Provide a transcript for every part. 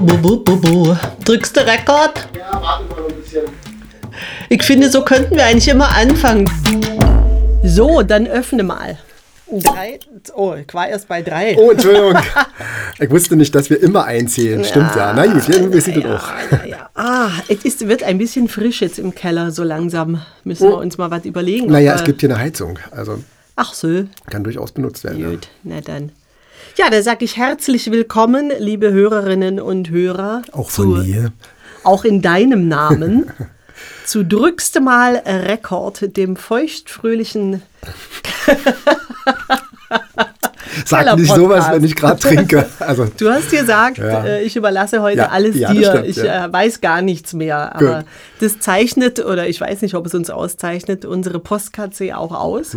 Bu, bu, bu, bu. Drückst du Rekord? Ja, warte mal ein bisschen. Ich finde, so könnten wir eigentlich immer anfangen. So, dann öffne mal. Drei. Oh, ich war erst bei drei. Oh, Entschuldigung. ich wusste nicht, dass wir immer einzählen. Stimmt ja. Na gut, wir das auch. Ja, ja. Ah, es ist, wird ein bisschen frisch jetzt im Keller. So langsam müssen wir uns mal was überlegen. Naja, es gibt hier eine Heizung. Also Ach so, kann durchaus benutzt werden. Ja. gut. Na dann. Ja, da sage ich herzlich willkommen, liebe Hörerinnen und Hörer. Auch von zu- mir. Auch in deinem Namen. zu drückste mal Rekord, dem feuchtfröhlichen Sag nicht sowas, wenn ich gerade trinke. Also, Du hast gesagt, Ja. äh, ich überlasse heute Ja, alles ja, dir. stimmt, ich äh, weiß gar nichts mehr. Aber Gut. das zeichnet, oder ich weiß nicht, ob es uns auszeichnet, unsere Postkatze auch aus,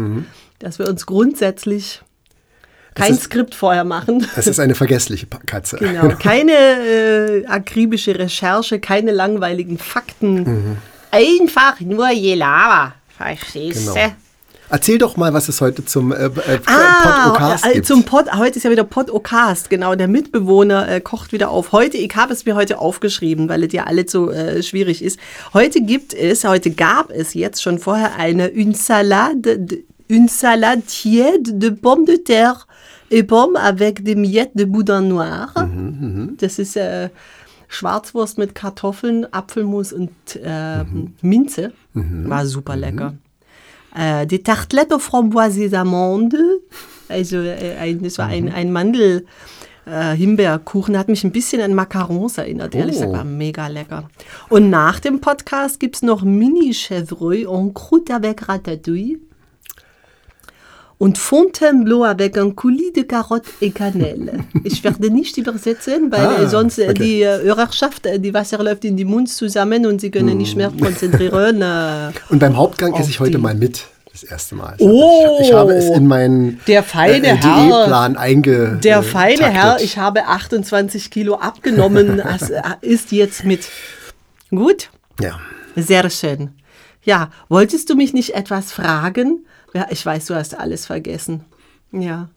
dass wir uns grundsätzlich kein ist- Skript vorher machen. es ist eine vergessliche Katze. Genau, keine äh, akribische Recherche, keine langweiligen Fakten. Mhm. Einfach nur Gelaber. Verstehst du? Genau. Erzähl doch mal, was es heute zum äh, äh, Ah, Podcast äh, gibt. zum Pod, heute ist ja wieder Podocast, genau. Der Mitbewohner äh, kocht wieder auf. Heute, ich habe es mir heute aufgeschrieben, weil es ja alles so äh, schwierig ist. Heute gibt es, heute gab es jetzt schon vorher eine une salade, de, une salade tiède de pommes de terre et pommes avec des miettes de boudin noir. Das ist äh, Schwarzwurst mit Kartoffeln, Apfelmus und äh, Minze. War super lecker. Äh, die Tartelette et amandes. Also äh, ein, das war ein, ein Mandel. Äh, Himbeerkuchen hat mich ein bisschen an Macarons erinnert. Ehrlich Oh. gesagt, war mega lecker. Und nach dem Podcast gibt es noch Mini-Chevreuil en croûte avec ratatouille. Und Fontainebleau avec un coulis de carottes et cannelle. Ich werde nicht übersetzen, weil Ah, sonst äh, okay. die äh, Hörerschaft, äh, die Wasser läuft in die Mund zusammen und sie können nicht mehr konzentrieren. Äh, Und beim Hauptgang esse ich heute die- mal mit. Das erste Mal. Oh! ich, ich habe es in meinen Der feine äh, Herr. Diätplan einge. Der feine. Herr, ich habe 28 Kilo abgenommen, ist jetzt mit. Gut, Ja. sehr schön. Ja, wolltest du mich nicht etwas fragen? Ja, ich weiß, du hast alles vergessen. Ja.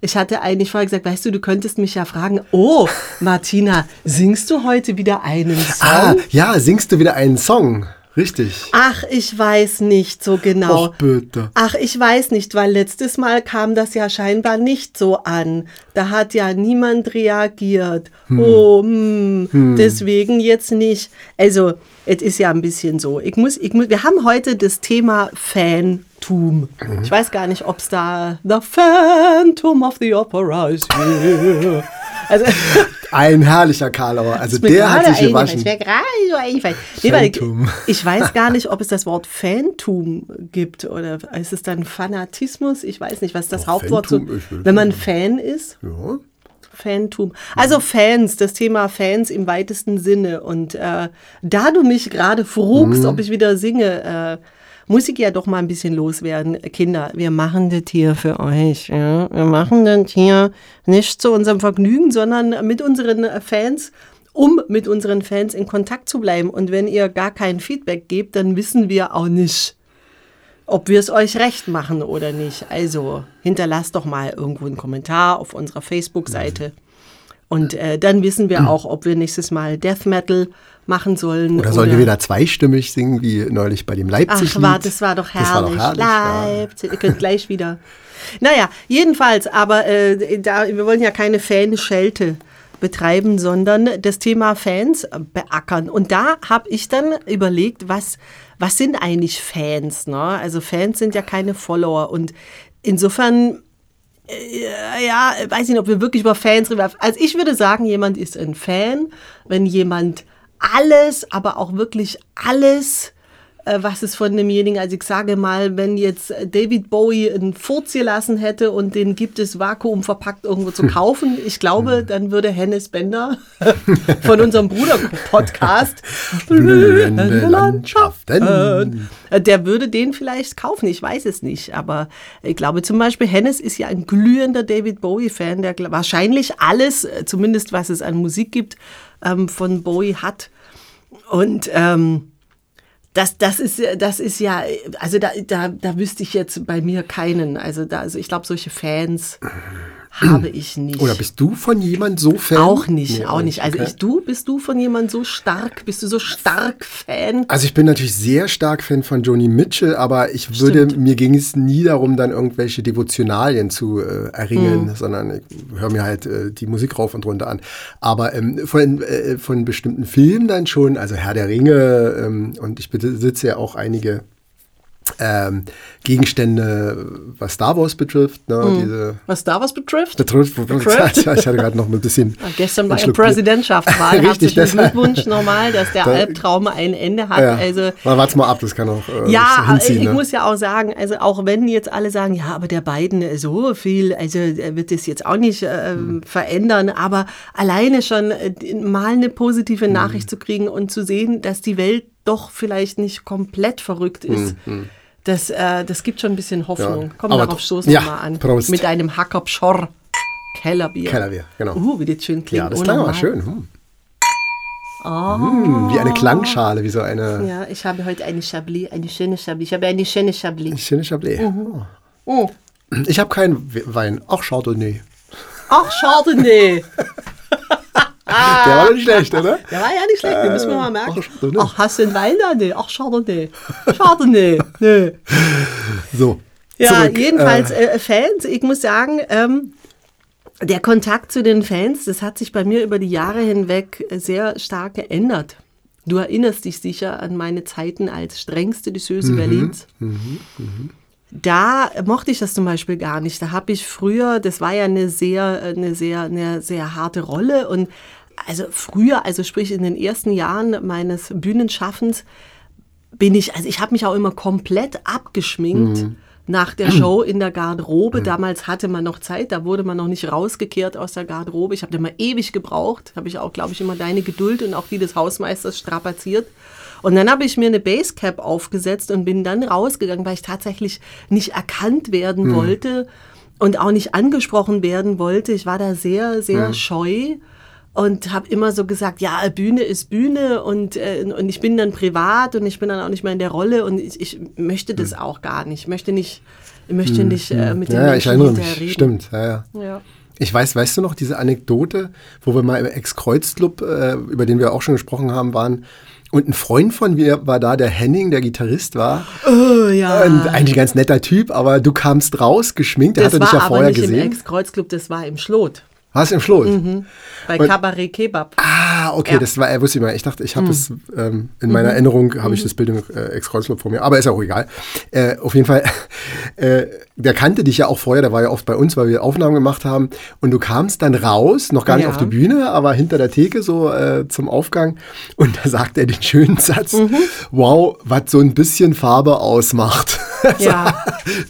Ich hatte eigentlich vorher gesagt, weißt du, du könntest mich ja fragen, oh, Martina, singst du heute wieder einen Song? Ah, ja, singst du wieder einen Song? Richtig. Ach, ich weiß nicht so genau. Och, bitte. Ach, ich weiß nicht, weil letztes Mal kam das ja scheinbar nicht so an. Da hat ja niemand reagiert. Oh, hm, deswegen jetzt nicht. Also, es ist ja ein bisschen so. Ich muss, ich muss, wir haben heute das Thema Fantum. Ich weiß gar nicht, ob es da The Phantom of the Opera ist here. Also, Ein herrlicher Karlauer. Also der hat sich gewaschen. So Phantom. ich, ich weiß gar nicht, ob es das Wort Fantum gibt oder ist es dann Fanatismus? Ich weiß nicht, was das Doch, Hauptwort so, ich will- wenn man Fan ist. Ja. Fantum. Also Fans, das Thema Fans im weitesten Sinne. Und äh, da du mich gerade frugst, ob ich wieder singe, äh, muss ich ja doch mal ein bisschen loswerden. Kinder, wir machen das hier für euch. Ja? Wir machen das hier nicht zu unserem Vergnügen, sondern mit unseren Fans, um mit unseren Fans in Kontakt zu bleiben. Und wenn ihr gar kein Feedback gebt, dann wissen wir auch nicht, ob wir es euch recht machen oder nicht. Also hinterlasst doch mal irgendwo einen Kommentar auf unserer Facebook-Seite. Und äh, dann wissen wir auch, ob wir nächstes Mal Death Metal machen sollen. Oder sollen wir wieder zweistimmig singen, wie neulich bei dem Leipzig? Ach, war, das war doch herrlich. Das war doch herrlich. ja. Leipzig. Ihr könnt gleich wieder. Naja, jedenfalls, aber äh, da, wir wollen ja keine Fanschelte betreiben, sondern das Thema Fans beackern. Und da habe ich dann überlegt, was, was sind eigentlich Fans? Ne? Also Fans sind ja keine Follower. Und insofern äh, ja, weiß nicht, ob wir wirklich über Fans reden. Also ich würde sagen, jemand ist ein Fan, wenn jemand alles, aber auch wirklich alles, äh, was es von demjenigen, also ich sage mal, wenn jetzt David Bowie einen Furz gelassen hätte und den gibt es vakuumverpackt irgendwo zu kaufen, ich glaube, dann würde Hennes Bender von unserem Bruder-Podcast Blühende Landschaften. äh, Der würde den vielleicht kaufen, ich weiß es nicht. Aber ich glaube zum Beispiel, Hennes ist ja ein glühender David Bowie-Fan, der wahrscheinlich alles, äh, zumindest was es an Musik gibt, ähm, von Bowie hat. Und ähm, das, das, ist, das ist ja, also da, da, da wüsste ich jetzt bei mir keinen. Also, da, also ich glaube, solche Fans habe ich nicht. Oder bist du von jemand so Fan? Auch nicht, Nee, auch nicht. Also okay. ich, du, bist du von jemand so stark, bist du so stark Fan? Also ich bin natürlich sehr stark Fan von Joni Mitchell, aber ich würde, Stimmt. mir ging es nie darum, dann irgendwelche Devotionalien zu äh, erringen, Mhm. sondern ich höre mir halt äh, die Musik rauf und runter an. Aber ähm, von, äh, von bestimmten Filmen dann schon, also Herr der Ringe ähm, und ich besitze ja auch einige ähm, Gegenstände, was Star Wars betrifft, ne, Mhm. diese Was Star Wars betrifft? betrifft, Betrifft? ich hatte gerade noch ein bisschen Ah, Gestern Schluck Bier. Präsidentschaftswahl. Richtig, Herzlichen. Glückwunsch nochmal, dass der Da- Albtraum ein Ende hat. Ja, Also mal warte mal ab, das kann auch äh, Ja, hinziehen. ich ne? muss ja auch sagen, also auch wenn jetzt alle sagen, ja, aber der Biden äh, so viel, also er wird das jetzt auch nicht äh, Hm. verändern, aber alleine schon äh, mal eine positive Hm. Nachricht zu kriegen und zu sehen, dass die Welt doch vielleicht nicht komplett verrückt ist. Das, äh, das gibt schon ein bisschen Hoffnung. Ja. Komm, Aber darauf stoßen wir ja, mal an. Prost. Mit einem Hackerpschorr Kellerbier. Kellerbier, genau. Uh, wie das schön klingt. Ja, das Oh, klang aber schön. Hm. Hm, wie eine Klangschale, wie so eine Ja, ich habe heute eine Chablis, eine schöne Chablis. Ich habe eine schöne Chablis. schöne Chablis. Oh. Oh. Ich habe keinen We- Wein. Ach, Chardonnay. Ach, Chardonnay. Der war doch nicht schlecht, oder? Der war ja nicht schlecht, den müssen wir mal merken. ach. Ach, hast du einen Wein da? Nee. Ach, Chardonnay. Chardonnay. Nee. So. Ja, zurück. jedenfalls Äh, äh, Fans, ich muss sagen, ähm, der Kontakt zu den Fans, das hat sich bei mir über die Jahre hinweg sehr stark geändert. Du erinnerst dich sicher an meine Zeiten als strengste Disseuse Berlins. Da mochte ich das zum Beispiel gar nicht. Da habe ich früher, das war ja eine sehr, eine sehr, eine sehr harte Rolle und also früher, also sprich in den ersten Jahren meines Bühnenschaffens, bin ich, also ich habe mich auch immer komplett abgeschminkt nach der Show in der Garderobe. Damals hatte man noch Zeit, da wurde man noch nicht rausgekehrt aus der Garderobe. Ich habe da mal ewig gebraucht, habe ich auch, glaube ich, immer deine Geduld und auch die des Hausmeisters strapaziert. Und dann habe ich mir eine Basecap aufgesetzt und bin dann rausgegangen, weil ich tatsächlich nicht erkannt werden wollte und auch nicht angesprochen werden wollte. Ich war da sehr, sehr scheu und habe immer so gesagt, ja, Bühne ist Bühne und, äh, und ich bin dann privat und ich bin dann auch nicht mehr in der Rolle und ich, ich möchte das auch gar nicht. Ich möchte nicht, ich möchte nicht äh, mit den ja, ich Menschen erinnere hinterher mich. reden. Stimmt, ja, ja. Ja. Ich weiß, weißt du noch, diese Anekdote, wo wir mal im Ex-Kreuz-Club, äh, über den wir auch schon gesprochen haben, waren. Und ein Freund von mir war da, der Henning, der Gitarrist war. Oh, ja. Und eigentlich ein ganz netter Typ, aber du kamst raus geschminkt, der das hatte war dich ja aber vorher nicht im gesehen. Ex-Kreuzclub, das war im Schlot. Du im Schloss? Bei Und- Cabaret Kebab. Ah, okay, Ja. das war, er wusste ich mal. Ich dachte, ich Mhm. habe das ähm, in meiner Erinnerung, habe ich das Bild im äh, Ex-Kreuzclub vor mir, aber ist auch egal. Äh, auf jeden Fall, äh, der kannte dich ja auch vorher, der war ja oft bei uns, weil wir Aufnahmen gemacht haben. Und du kamst dann raus, noch gar nicht Ja. auf die Bühne, aber hinter der Theke so äh, zum Aufgang. Und da sagt er den schönen Satz: Mhm. Wow, was so ein bisschen Farbe ausmacht. Also, Ja.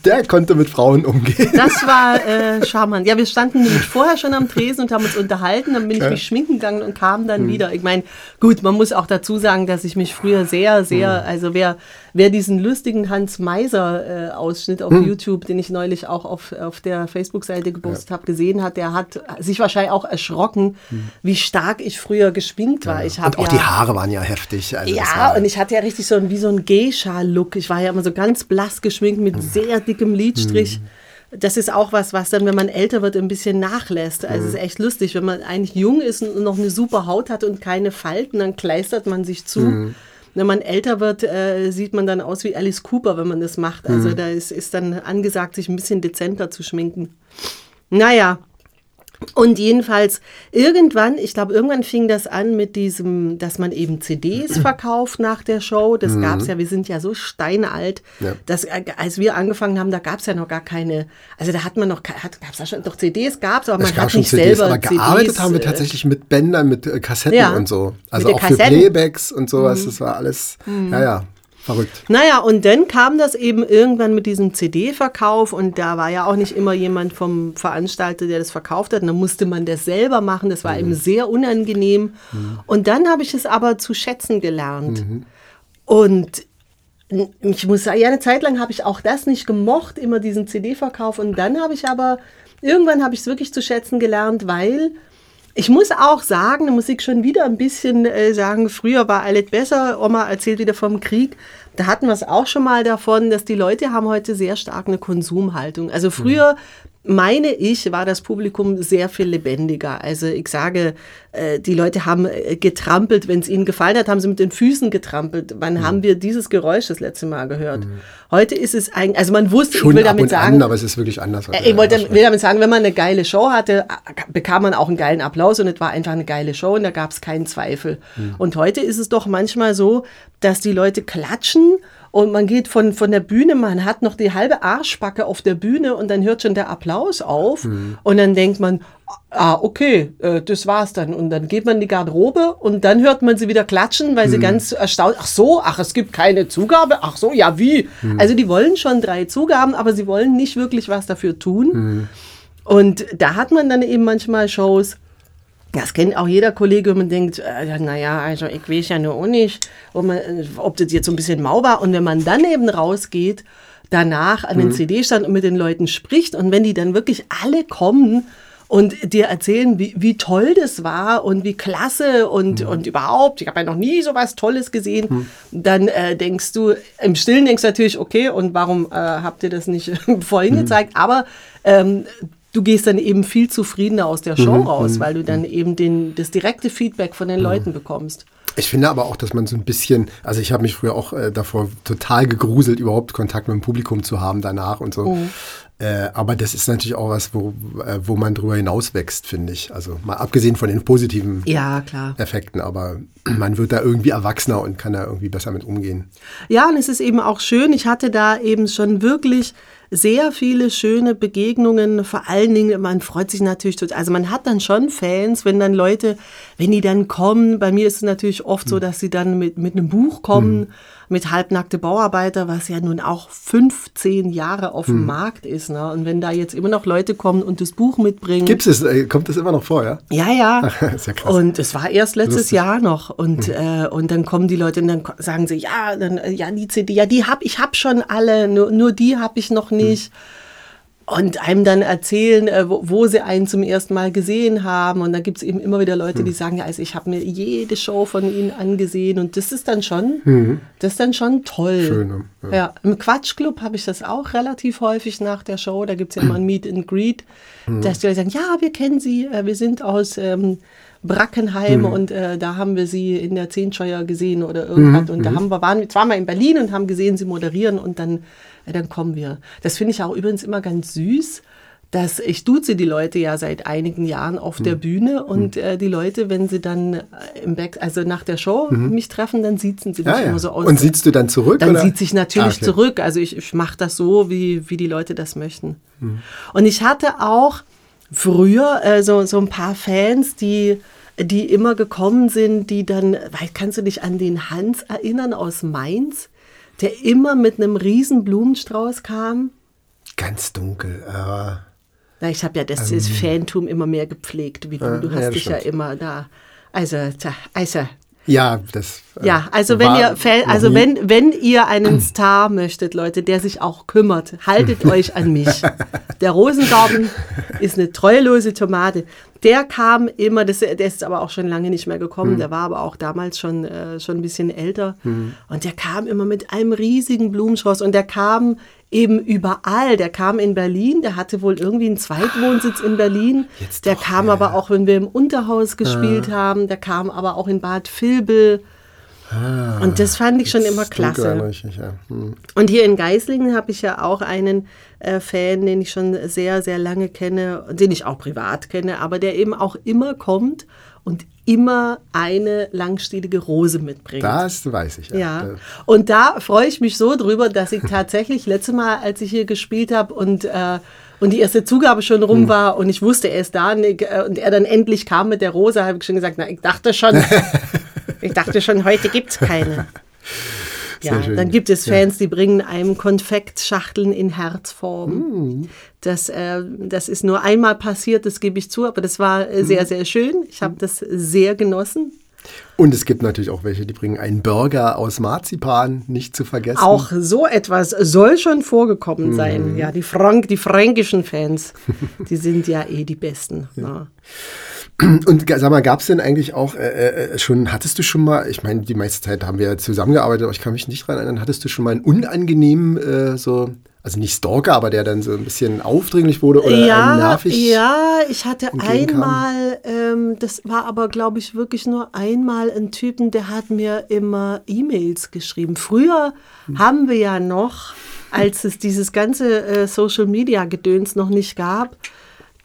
Der konnte mit Frauen umgehen. Das war äh, charmant. Ja, wir standen nämlich vorher schon am Tresen und haben uns unterhalten. Dann bin ich mich schminken gegangen und kam Hm. dann wieder. Ich meine, gut, man muss auch dazu sagen, dass ich mich früher sehr, sehr, Hm. also wer, wer diesen lustigen Hans Meiser äh, Ausschnitt auf Hm. YouTube, den ich neulich auch auf, auf der Facebook-Seite gepostet habe, gesehen hat, der hat sich wahrscheinlich auch erschrocken, wie stark ich früher geschminkt war. Ich hab Hm. Und auch ja, die Haare waren ja heftig. Also ja, und ich hatte ja richtig so ein, wie so ein Geisha-Look. Ich war ja immer so ganz blass geschminkt mit sehr dickem Lidstrich. Das ist auch was, was dann, wenn man älter wird, ein bisschen nachlässt. Also es ist echt lustig, wenn man eigentlich jung ist und noch eine super Haut hat und keine Falten, dann kleistert man sich zu. Wenn man älter wird, äh, sieht man dann aus wie Alice Cooper, wenn man das macht. Also da ist, ist dann angesagt, sich ein bisschen dezenter zu schminken. Naja, und jedenfalls irgendwann, ich glaube, irgendwann fing das an mit diesem, dass man eben CDs verkauft nach der Show. Das gab es ja, wir sind ja so steinalt, Ja. dass äh, als wir angefangen haben, da gab es ja noch gar keine, also da hat man noch, gab es ja schon, doch CDs gab es, aber man hat nicht CDs, selber aber gearbeitet CDs, haben wir äh, tatsächlich mit Bändern, mit äh, Kassetten Ja, und so. Also auch für Kassetten. Mhm. Playbacks und sowas. Das war alles, ja, ja, verrückt. Naja, und dann kam das eben irgendwann mit diesem CD-Verkauf und da war ja auch nicht immer jemand vom Veranstalter, der das verkauft hat. Und dann musste man das selber machen. Das war eben sehr unangenehm. Und dann habe ich es aber zu schätzen gelernt. Und ich muss sagen, ja, eine Zeit lang habe ich auch das nicht gemocht, immer diesen CD-Verkauf. Und dann habe ich aber, irgendwann habe ich es wirklich zu schätzen gelernt, weil ich muss auch sagen, da muss ich schon wieder ein bisschen äh, sagen, früher war alles besser. Oma erzählt wieder vom Krieg. Da hatten wir es auch schon mal davon, dass die Leute haben heute sehr stark eine Konsumhaltung. Also früher meine ich, war das Publikum sehr viel lebendiger. Also ich sage, äh, die Leute haben äh, getrampelt, wenn es ihnen gefallen hat, haben sie mit den Füßen getrampelt. Wann mhm. haben wir dieses Geräusch das letzte Mal gehört? Mhm. Heute ist es eigentlich, also man wusste, Schon ich will damit sagen, an, aber es ist wirklich anders. Äh, ich wollte, will damit sagen, wenn man eine geile Show hatte, bekam man auch einen geilen Applaus und es war einfach eine geile Show und da gab es keinen Zweifel. Mhm. Und heute ist es doch manchmal so, dass die Leute klatschen und man geht von, von der Bühne, man hat noch die halbe Arschbacke auf der Bühne und dann hört schon der Applaus auf. Mhm. Und dann denkt man, ah, okay, äh, das war's dann. Und dann geht man in die Garderobe und dann hört man sie wieder klatschen, weil mhm. sie ganz erstaunt, ach so, ach, es gibt keine Zugabe, ach so, ja, wie? Mhm. Also die wollen schon drei Zugaben, aber sie wollen nicht wirklich was dafür tun. Mhm. Und da hat man dann eben manchmal Shows, das kennt auch jeder Kollege, wenn man denkt, äh, naja, also ich weiß ja nur auch nicht, ob, man, ob das jetzt so ein bisschen mau war. Und wenn man dann eben rausgeht, danach an den mhm. CD-Stand und mit den Leuten spricht und wenn die dann wirklich alle kommen und dir erzählen, wie, wie toll das war und wie klasse und, mhm. und überhaupt, ich habe ja noch nie so was Tolles gesehen, mhm. dann äh, denkst du, im Stillen denkst du natürlich, okay, und warum äh, habt ihr das nicht vorhin mhm. gezeigt? Aber ähm, du gehst dann eben viel zufriedener aus der Show mhm. raus, mhm. weil du dann mhm. eben den, das direkte Feedback von den mhm. Leuten bekommst. Ich finde aber auch, dass man so ein bisschen, also ich habe mich früher auch äh, davor total gegruselt, überhaupt Kontakt mit dem Publikum zu haben danach und so. Mhm. Äh, aber das ist natürlich auch was, wo, äh, wo man drüber hinauswächst, finde ich. Also mal abgesehen von den positiven ja, Effekten, aber man wird da irgendwie erwachsener und kann da irgendwie besser mit umgehen. Ja, und es ist eben auch schön. Ich hatte da eben schon wirklich sehr viele schöne Begegnungen. Vor allen Dingen, man freut sich natürlich total. Also man hat dann schon Fans, wenn dann Leute, wenn die dann kommen. Bei mir ist es natürlich oft so, hm. dass sie dann mit, mit einem Buch kommen. Mhm mit halbnackte Bauarbeiter, was ja nun auch 15 Jahre auf dem hm. Markt ist. Ne? Und wenn da jetzt immer noch Leute kommen und das Buch mitbringen. Gibt es, äh, kommt das immer noch vor, ja? Ja, ja. ist ja krass. Und es war erst letztes Lustig. Jahr noch. Und, hm. äh, und dann kommen die Leute und dann sagen sie, ja, dann, äh, ja, die CD, ja, die habe ich hab schon alle, nur, nur die habe ich noch nicht. Hm und einem dann erzählen, äh, wo, wo, sie einen zum ersten Mal gesehen haben. Und da gibt es eben immer wieder Leute, hm. die sagen, ja, also ich habe mir jede Show von ihnen angesehen und das ist dann schon, hm. das ist dann schon toll. Schön, ja. ja. Im Quatschclub habe ich das auch relativ häufig nach der Show. Da gibt es ja immer ein Meet and Greet, hm. dass die Leute sagen, ja, wir kennen sie, äh, wir sind aus ähm, Brackenheim mhm. und äh, da haben wir sie in der Zehnscheuer gesehen oder irgendwas. Mhm. Und da mhm. haben wir, waren zweimal in Berlin und haben gesehen, sie moderieren und dann ja, dann kommen wir. Das finde ich auch übrigens immer ganz süß, dass ich duze die Leute ja seit einigen Jahren auf mhm. der Bühne und mhm. äh, die Leute, wenn sie dann äh, im Back, also nach der Show mhm. mich treffen, dann siezen sie mich ja, immer so aus. Und siehst du dann zurück? Dann oder? sieht sich natürlich ah, okay. zurück. Also ich, ich mache das so, wie, wie die Leute das möchten. Mhm. Und ich hatte auch früher äh, so, so ein paar Fans, die die immer gekommen sind, die dann, weil kannst du dich an den Hans erinnern aus Mainz? Der immer mit einem riesen Blumenstrauß kam? Ganz dunkel, aber. Na, ich habe ja das, ähm, das Fantum immer mehr gepflegt, wie du. Äh, du hast ja, dich stimmt. ja immer da. Also, also ja, das. Äh, ja, also wenn ihr also wenn wenn ihr einen Star möchtet, Leute, der sich auch kümmert, haltet euch an mich. Der Rosengarten ist eine treulose Tomate. Der kam immer, das, der ist aber auch schon lange nicht mehr gekommen. Mhm. Der war aber auch damals schon äh, schon ein bisschen älter mhm. und der kam immer mit einem riesigen Blumenstrauß und der kam eben überall. Der kam in Berlin, der hatte wohl irgendwie einen Zweitwohnsitz in Berlin. Jetzt der doch, kam ja. aber auch, wenn wir im Unterhaus gespielt ah. haben, der kam aber auch in Bad Vilbel. Ah, und das fand ich schon immer klasse. Ich, ja. hm. Und hier in Geislingen habe ich ja auch einen äh, Fan, den ich schon sehr, sehr lange kenne, den ich auch privat kenne, aber der eben auch immer kommt und immer eine langstielige Rose mitbringt. Das weiß ich. Ja. ja. Und da freue ich mich so drüber, dass ich tatsächlich letzte Mal, als ich hier gespielt habe und äh, und die erste Zugabe schon rum hm. war und ich wusste, er ist da und, ich, äh, und er dann endlich kam mit der Rose, habe ich schon gesagt, na, ich dachte schon, ich dachte schon, heute gibt es keine. Ja, dann gibt es Fans, ja. die bringen einem Konfektschachteln in Herzform. Mm. Das, äh, das ist nur einmal passiert, das gebe ich zu, aber das war äh, sehr, mm. sehr schön. Ich habe das sehr genossen. Und es gibt natürlich auch welche, die bringen einen Burger aus Marzipan, nicht zu vergessen. Auch so etwas soll schon vorgekommen mm. sein. Ja, die, Frank, die fränkischen Fans, die sind ja eh die Besten. Ja. Ne? Und sag mal, gab es denn eigentlich auch äh, äh, schon, hattest du schon mal, ich meine, die meiste Zeit haben wir zusammengearbeitet, aber ich kann mich nicht daran erinnern, hattest du schon mal einen unangenehmen äh, so also nicht Stalker, aber der dann so ein bisschen aufdringlich wurde oder ja, nervig. Ja, ich hatte einmal, ähm, das war aber, glaube ich, wirklich nur einmal ein Typen, der hat mir immer E-Mails geschrieben. Früher Hm. haben wir ja noch, als es dieses ganze äh, Social-Media-Gedöns noch nicht gab,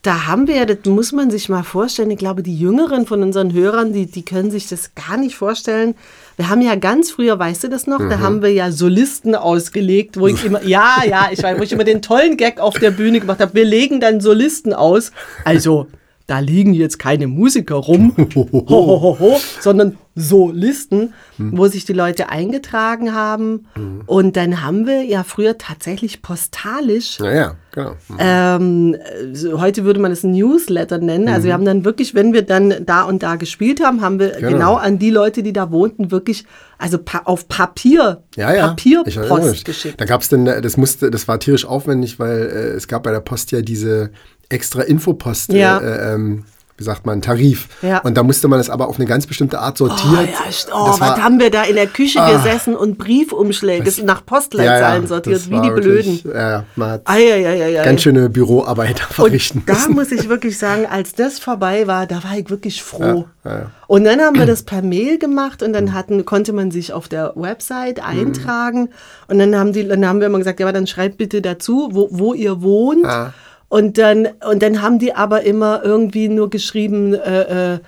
da haben wir, das muss man sich mal vorstellen, ich glaube, die Jüngeren von unseren Hörern, die, die können sich das gar nicht vorstellen. Wir haben ja ganz früher, weißt du das noch, Mhm. da haben wir ja Solisten ausgelegt, wo ich immer, ja, ja, ich weiß, wo ich immer den tollen Gag auf der Bühne gemacht habe. Wir legen dann Solisten aus. Also, da liegen jetzt keine Musiker rum, ho, sondern Solisten, wo sich die Leute eingetragen haben. Und dann haben wir ja früher tatsächlich postalisch Ja, ja, genau. ähm, so heute würde man es ein Newsletter nennen. Also wir haben dann wirklich, wenn wir dann da und da gespielt haben, haben wir genau, Genau. an die Leute, die da wohnten, wirklich, also pa auf Papier, Ja, ja. Papierpost geschickt. Da gab es dann, das musste, das war tierisch aufwendig, weil äh, es gab bei der Post ja diese extra Infopost, Ja. äh, ähm, wie sagt man, Tarif. Ja. Und da musste man es aber auf eine ganz bestimmte Art Oh, sortiert. ja, oh, Das was war- haben wir da in der Küche Ah. gesessen und Briefumschläge nach Postleitzahlen sortiert, das wie die wirklich, Blöden. Ja, man hat Eieieiei. ganz schöne Büroarbeit verrichten Und da müssen. muss ich wirklich sagen, als das vorbei war, da war ich wirklich froh. Ja, ja, ja. Und dann haben wir das per Mail gemacht und dann hatten, konnte man sich auf der Website eintragen. Und dann haben, die, dann haben wir immer gesagt, ja, aber dann schreibt bitte dazu, wo, wo ihr wohnt. Ah. Und, dann, und dann haben die aber immer irgendwie nur geschrieben, äh, äh,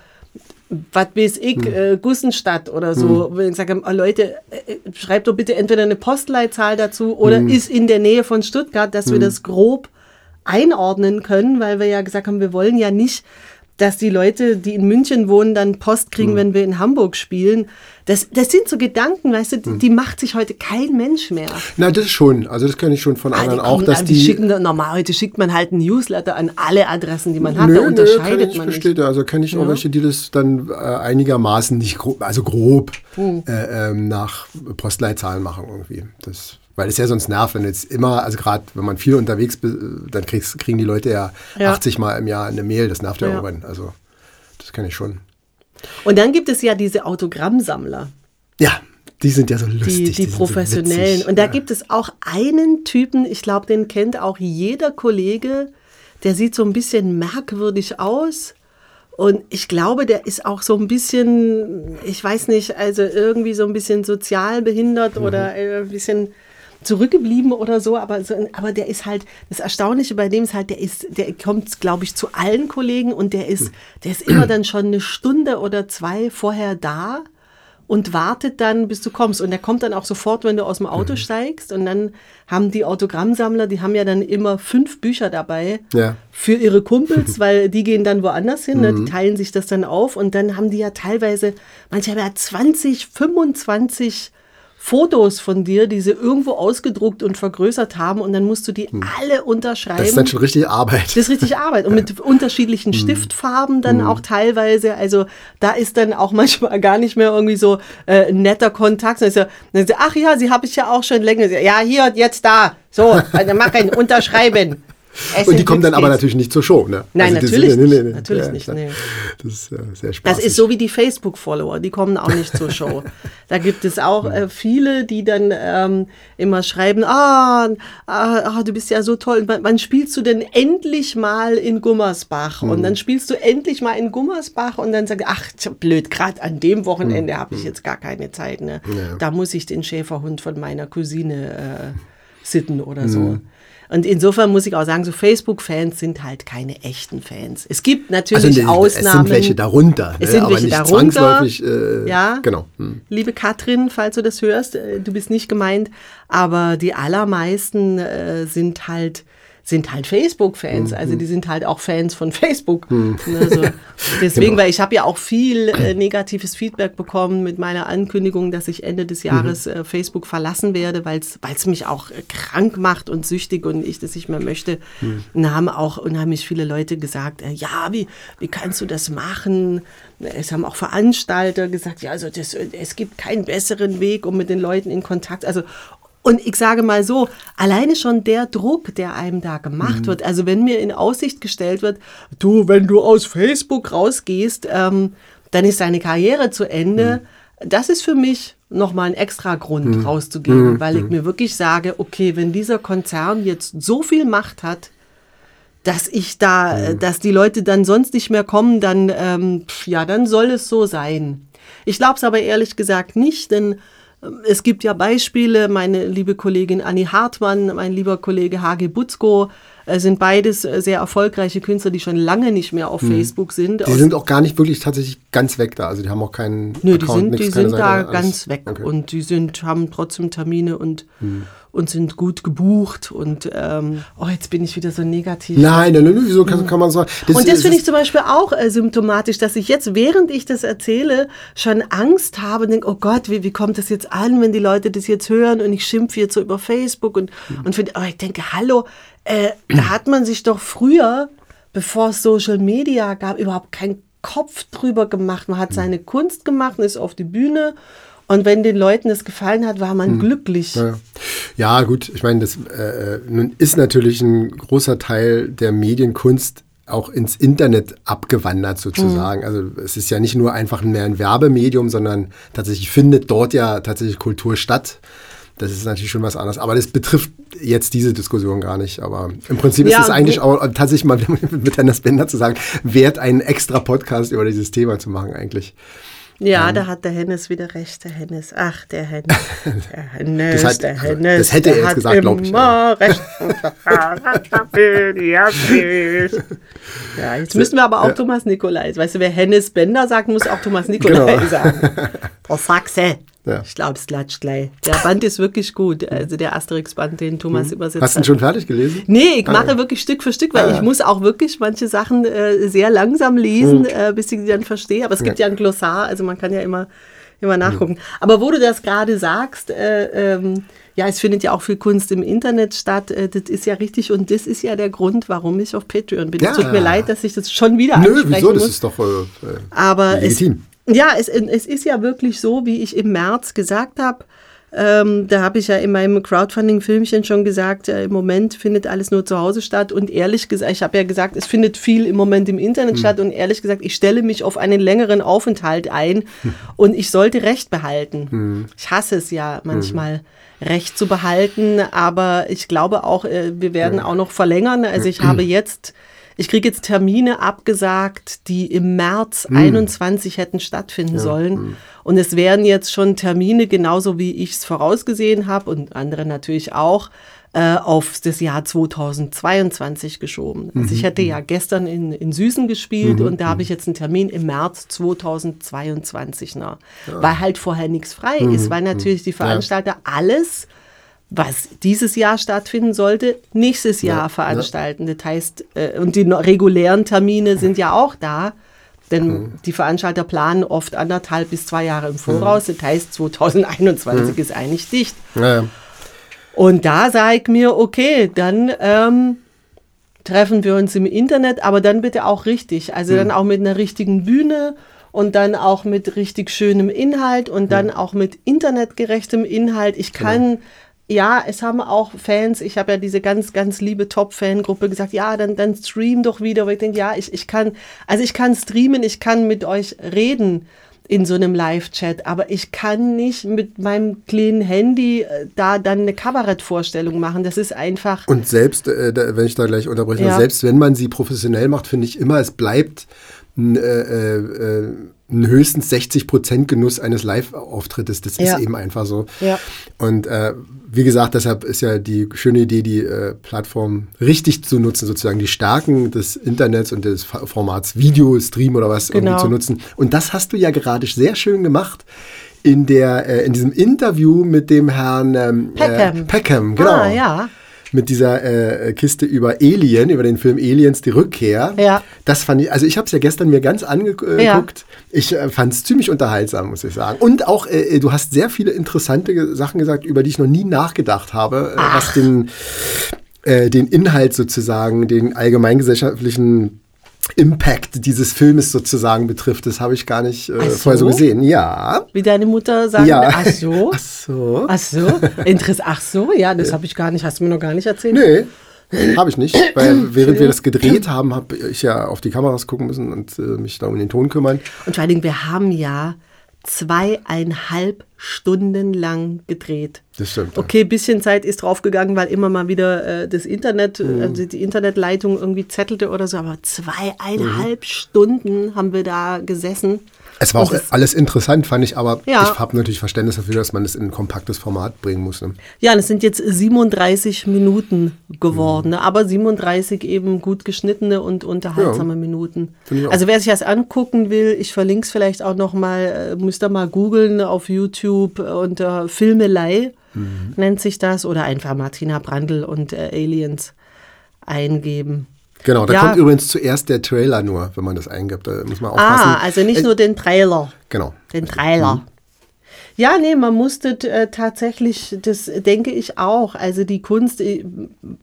was weiß ich, äh, Gussenstadt oder so. Wenn ich sage, oh, Leute, äh, äh, schreibt doch bitte entweder eine Postleitzahl dazu oder ist in der Nähe von Stuttgart, dass wir das grob einordnen können, weil wir ja gesagt haben, wir wollen ja nicht, dass die Leute, die in München wohnen, dann Post kriegen, wenn wir in Hamburg spielen. Das, das sind so Gedanken, weißt du, die, die macht sich heute kein Mensch mehr. Na, das schon. Also das kenne ich schon von Ah, die anderen auch, dass an, die. schicken, dann- normal, heute schickt man halt ein Newsletter an alle Adressen, die man hat. da Nö, nö, unterscheidet ich man nicht. verstehe. Also kenne ich auch welche, die das dann äh, einigermaßen nicht grob, also grob Hm. äh, ähm, nach Postleitzahlen machen irgendwie. Das, weil es ja sonst nervt, wenn jetzt immer, also gerade wenn man viel unterwegs ist, dann kriegst, kriegen die Leute ja, Ja. 80 Mal im Jahr eine Mail. Das nervt ja, Ja. irgendwann. Also das kenne ich schon. Und dann gibt es ja diese Autogrammsammler. Ja, die sind ja so lustig. die, die so professionellen. witzig. und da ja. gibt es auch einen Typen, ich glaube, den kennt auch jeder Kollege, der sieht so ein bisschen merkwürdig aus. Und ich glaube, der ist auch so ein bisschen, ich weiß nicht, also irgendwie so ein bisschen sozial behindert Mhm. oder äh, ein bisschen zurückgeblieben oder so, aber, so, aber der ist halt, das Erstaunliche bei dem ist halt, der ist, der kommt, glaube ich, zu allen Kollegen und der ist, der ist immer dann schon eine Stunde oder zwei vorher da und wartet dann, bis du kommst. Und der kommt dann auch sofort, wenn du aus dem Auto steigst. Und dann haben die Autogrammsammler, die haben ja dann immer fünf Bücher dabei Ja. für ihre Kumpels, weil die gehen dann woanders hin, ne? die teilen sich das dann auf. Und dann haben die ja teilweise, manche haben ja 20, 25 Fotos von dir, die sie irgendwo ausgedruckt und vergrößert haben. Und dann musst du die alle unterschreiben. Das ist dann schon richtig Arbeit. Das ist richtig Arbeit. Und mit unterschiedlichen Stiftfarben dann auch teilweise. Also da ist dann auch manchmal gar nicht mehr irgendwie so äh, netter Kontakt. Dann ist ja, dann ist ja, ach ja, sie habe ich ja auch schon länger. Ja, hier, jetzt da. So, also machen, unterschreiben. Es Und die kommen dann aber natürlich nicht zur Show, ne? Nein, Also natürlich sind- nicht. Natürlich nicht, klar. nee. Das ist äh, sehr Das spaßig. ist so wie die Facebook-Follower, die kommen auch nicht zur Show. Da gibt es auch äh, viele, die dann ähm, immer schreiben, ah, ah, ah, du bist ja so toll, wann, wann spielst du denn endlich mal in Gummersbach? Und dann spielst du endlich mal in Gummersbach und dann sagst du, ach, blöd, gerade an dem Wochenende habe ich jetzt gar keine Zeit. Ne? Da muss ich den Schäferhund von meiner Cousine äh, sitten oder so. Und insofern muss ich auch sagen, so Facebook-Fans sind halt keine echten Fans. Es gibt natürlich also, Ausnahmen. Es sind welche darunter, Es ne? sind aber welche nicht darunter. zwangsläufig. Äh, Ja. Genau. Hm. Liebe Katrin, falls du das hörst, äh, du bist nicht gemeint, aber die allermeisten äh, sind halt sind halt Facebook-Fans, also die sind halt auch Fans von Facebook. Ne, so. Deswegen, weil ich habe ja auch viel äh, negatives Feedback bekommen mit meiner Ankündigung, dass ich Ende des Jahres äh, Facebook verlassen werde, weil es mich auch äh, krank macht und süchtig und ich das nicht mehr möchte. Und da haben auch unheimlich viele Leute gesagt, äh, ja, wie, wie kannst du das machen? Es haben auch Veranstalter gesagt, ja, also das, es gibt keinen besseren Weg, um mit den Leuten in Kontakt, also und ich sage mal so, alleine schon der Druck, der einem da gemacht wird, also wenn mir in Aussicht gestellt wird, du, wenn du aus Facebook rausgehst, ähm, dann ist deine Karriere zu Ende, das ist für mich nochmal einen extra Grund rauszugeben, weil ich mir wirklich sage, okay, wenn dieser Konzern jetzt so viel Macht hat, dass ich da, äh, dass die Leute dann sonst nicht mehr kommen, dann, ähm, ja, dann soll es so sein. Ich glaube es aber ehrlich gesagt nicht, denn es gibt ja Beispiele, meine liebe Kollegin Annie Hartmann, mein lieber Kollege Hage Butzko, äh, sind beides äh, sehr erfolgreiche Künstler, die schon lange nicht mehr auf Facebook sind. Die Aus- sind auch gar nicht wirklich tatsächlich ganz weg da. Also die haben auch keinen Nö, die Account, sind, nix, die sind da Seite, alles- ganz weg Okay. und die sind, haben trotzdem Termine und, Hm. Und sind gut gebucht und ähm, oh, jetzt bin ich wieder so negativ. Nein, nein, nein, wieso kann, kann man sagen? und das finde ich zum Beispiel auch äh, symptomatisch, dass ich jetzt, während ich das erzähle, schon Angst habe und denke, oh Gott, wie, wie kommt das jetzt an, wenn die Leute das jetzt hören und ich schimpfe jetzt so über Facebook und, Mhm. und finde, oh, ich denke, hallo, äh, da hat man sich doch früher, bevor es Social Media gab, überhaupt keinen Kopf drüber gemacht. Man Mhm. hat seine Kunst gemacht und ist auf die Bühne und wenn den Leuten es gefallen hat, war man glücklich. Mhm. Ja. ja, gut, ich meine, das äh, nun ist natürlich ein großer Teil der Medienkunst auch ins Internet abgewandert sozusagen. Also es ist ja nicht nur einfach mehr ein Werbemedium, sondern tatsächlich findet dort ja tatsächlich Kultur statt. Das ist natürlich schon was anderes. Aber das betrifft jetzt diese Diskussion gar nicht. Aber im Prinzip Ja, ist es eigentlich auch tatsächlich mal mit Hennes Bender zu sagen, wert, einen extra Podcast über dieses Thema zu machen eigentlich. Ja, da hat der Hennes wieder recht, der Hennes. Ach, der Hennes. Der Hennes, Das hat- der also, Hennes. das hätte er jetzt gesagt, glaub ich, Immer recht. ja, jetzt müssen wir aber auch Thomas Nikolai. Weißt du, wer Hennes Bender sagt, muss auch Thomas Nikolai Genau. sagen. Der Sachse. Ja. Ich glaube, es klatscht gleich. Der Band ist wirklich gut. Also der Asterix-Band, den Thomas übersetzt Mhm. Hast du ihn schon fertig gelesen? Nee, ich mache wirklich Stück für Stück, weil Ah. ich muss auch wirklich manche Sachen äh, sehr langsam lesen, äh, bis ich die dann verstehe. Aber es gibt ja. ein Glossar, also man kann ja immer, immer nachgucken. Aber wo du das gerade sagst, äh, ähm, ja, es findet ja auch viel Kunst im Internet statt. Äh, das ist ja richtig und das ist ja der Grund, warum ich auf Patreon bin. Ja. Es tut mir leid, dass ich das schon wieder Nö, ansprechen wieso? Das muss. ist doch äh, äh, Aber es, legitim. Ja, es, es ist ja wirklich so, wie ich im März gesagt habe. Ähm, da habe ich ja in meinem Crowdfunding-Filmchen schon gesagt, äh, im Moment findet alles nur zu Hause statt. Und ehrlich gesagt, ich habe ja gesagt, es findet viel im Moment im Internet Hm. statt. Und ehrlich gesagt, ich stelle mich auf einen längeren Aufenthalt ein und ich sollte Recht behalten. Hm. Ich hasse es ja manchmal. Recht zu behalten, aber ich glaube auch, äh, wir werden auch noch verlängern. Also ich habe jetzt ich kriege jetzt Termine abgesagt, die im März 21 hätten stattfinden sollen. Und es werden jetzt schon Termine, genauso wie ich es vorausgesehen habe und andere natürlich auch, äh, auf das Jahr 2022 geschoben. Also ich hätte ja gestern in, in Süßen gespielt und da habe ich jetzt einen Termin im März 2022. Ne? Weil halt vorher nichts frei ist, weil natürlich die Veranstalter alles was dieses Jahr stattfinden sollte, nächstes Jahr Ja, veranstalten. Das heißt, äh, und die regulären Termine sind ja auch da, denn die Veranstalter planen oft anderthalb bis zwei Jahre im Voraus. Das heißt, 2021 ist eigentlich dicht. Ja, ja. Und da sage ich mir, okay, dann ähm, treffen wir uns im Internet, aber dann bitte auch richtig. Also dann auch mit einer richtigen Bühne und dann auch mit richtig schönem Inhalt und dann auch mit internetgerechtem Inhalt. Ich kann, ja, es haben auch Fans, ich habe ja diese ganz, ganz liebe Top-Fan-Gruppe gesagt, ja, dann, dann stream doch wieder. Aber ich denke, ja, ich, ich kann, also ich kann streamen, ich kann mit euch reden in so einem Live-Chat, aber ich kann nicht mit meinem kleinen Handy äh, da dann eine Kabarettvorstellung machen. Das ist einfach. Und selbst, äh, wenn ich da gleich unterbreche, Ja. selbst wenn man sie professionell macht, finde ich immer, es bleibt ein, äh, äh, ein höchstens 60% Genuss eines Live-Auftrittes. Das Ja. ist eben einfach so. Ja. Und äh, wie gesagt, deshalb ist ja die schöne Idee, die äh, Plattform richtig zu nutzen, sozusagen die Stärken des Internets und des Formats Video, Stream oder was Genau. irgendwie zu nutzen. Und das hast du ja gerade sehr schön gemacht. In, der, äh, in diesem Interview mit dem Herrn ähm, Peckham. Äh, Peckham, genau Ah, ja. Mit dieser äh, Kiste über Alien, über den Film Aliens, die Rückkehr. Ja. Das fand ich, also ich habe es ja gestern mir ganz angeguckt. Ja. Ich äh, fand es ziemlich unterhaltsam, muss ich sagen. Und auch, äh, du hast sehr viele interessante Sachen gesagt, über die ich noch nie nachgedacht habe, äh, was den, äh, den Inhalt sozusagen, den allgemeingesellschaftlichen Impact dieses Filmes sozusagen betrifft. Das habe ich gar nicht äh, so? vorher so gesehen. Ja. Wie deine Mutter sagt, Ja. ach so. Ach so. Ach so, Interess ach so, ja, das habe ich gar nicht, hast du mir noch gar nicht erzählt. Nee, habe ich nicht. Weil während wir das gedreht haben, habe ich ja auf die Kameras gucken müssen und äh, mich da um den Ton kümmern. Und vor allen Dingen, wir haben ja zweieinhalb Stunden lang gedreht. Das stimmt. ja. Okay, bisschen Zeit ist draufgegangen, weil immer mal wieder äh, das Internet, Mhm. also die Internetleitung irgendwie zettelte oder so, aber zweieinhalb Mhm. Stunden haben wir da gesessen. Es war auch das- alles interessant, fand ich, aber Ja. ich habe natürlich Verständnis dafür, dass man es in ein kompaktes Format bringen muss. Ne? Ja, und es sind jetzt 37 Minuten geworden, ne? aber 37 eben gut geschnittene und unterhaltsame Minuten. Ich auch. Also wer sich das angucken will, ich verlinke es vielleicht auch noch mal, äh, müsst ihr mal googeln auf YouTube äh, unter Filmelei Mhm. nennt sich das oder einfach Martina Brandl und äh, Aliens eingeben. Genau, da Ja. kommt übrigens zuerst der Trailer nur, wenn man das eingibt. Da muss man aufpassen. Ah, also nicht Äh, nur den Trailer. Genau. Den Trailer. Ja, nee, man musste äh, tatsächlich, das denke ich auch. Also die Kunst, äh,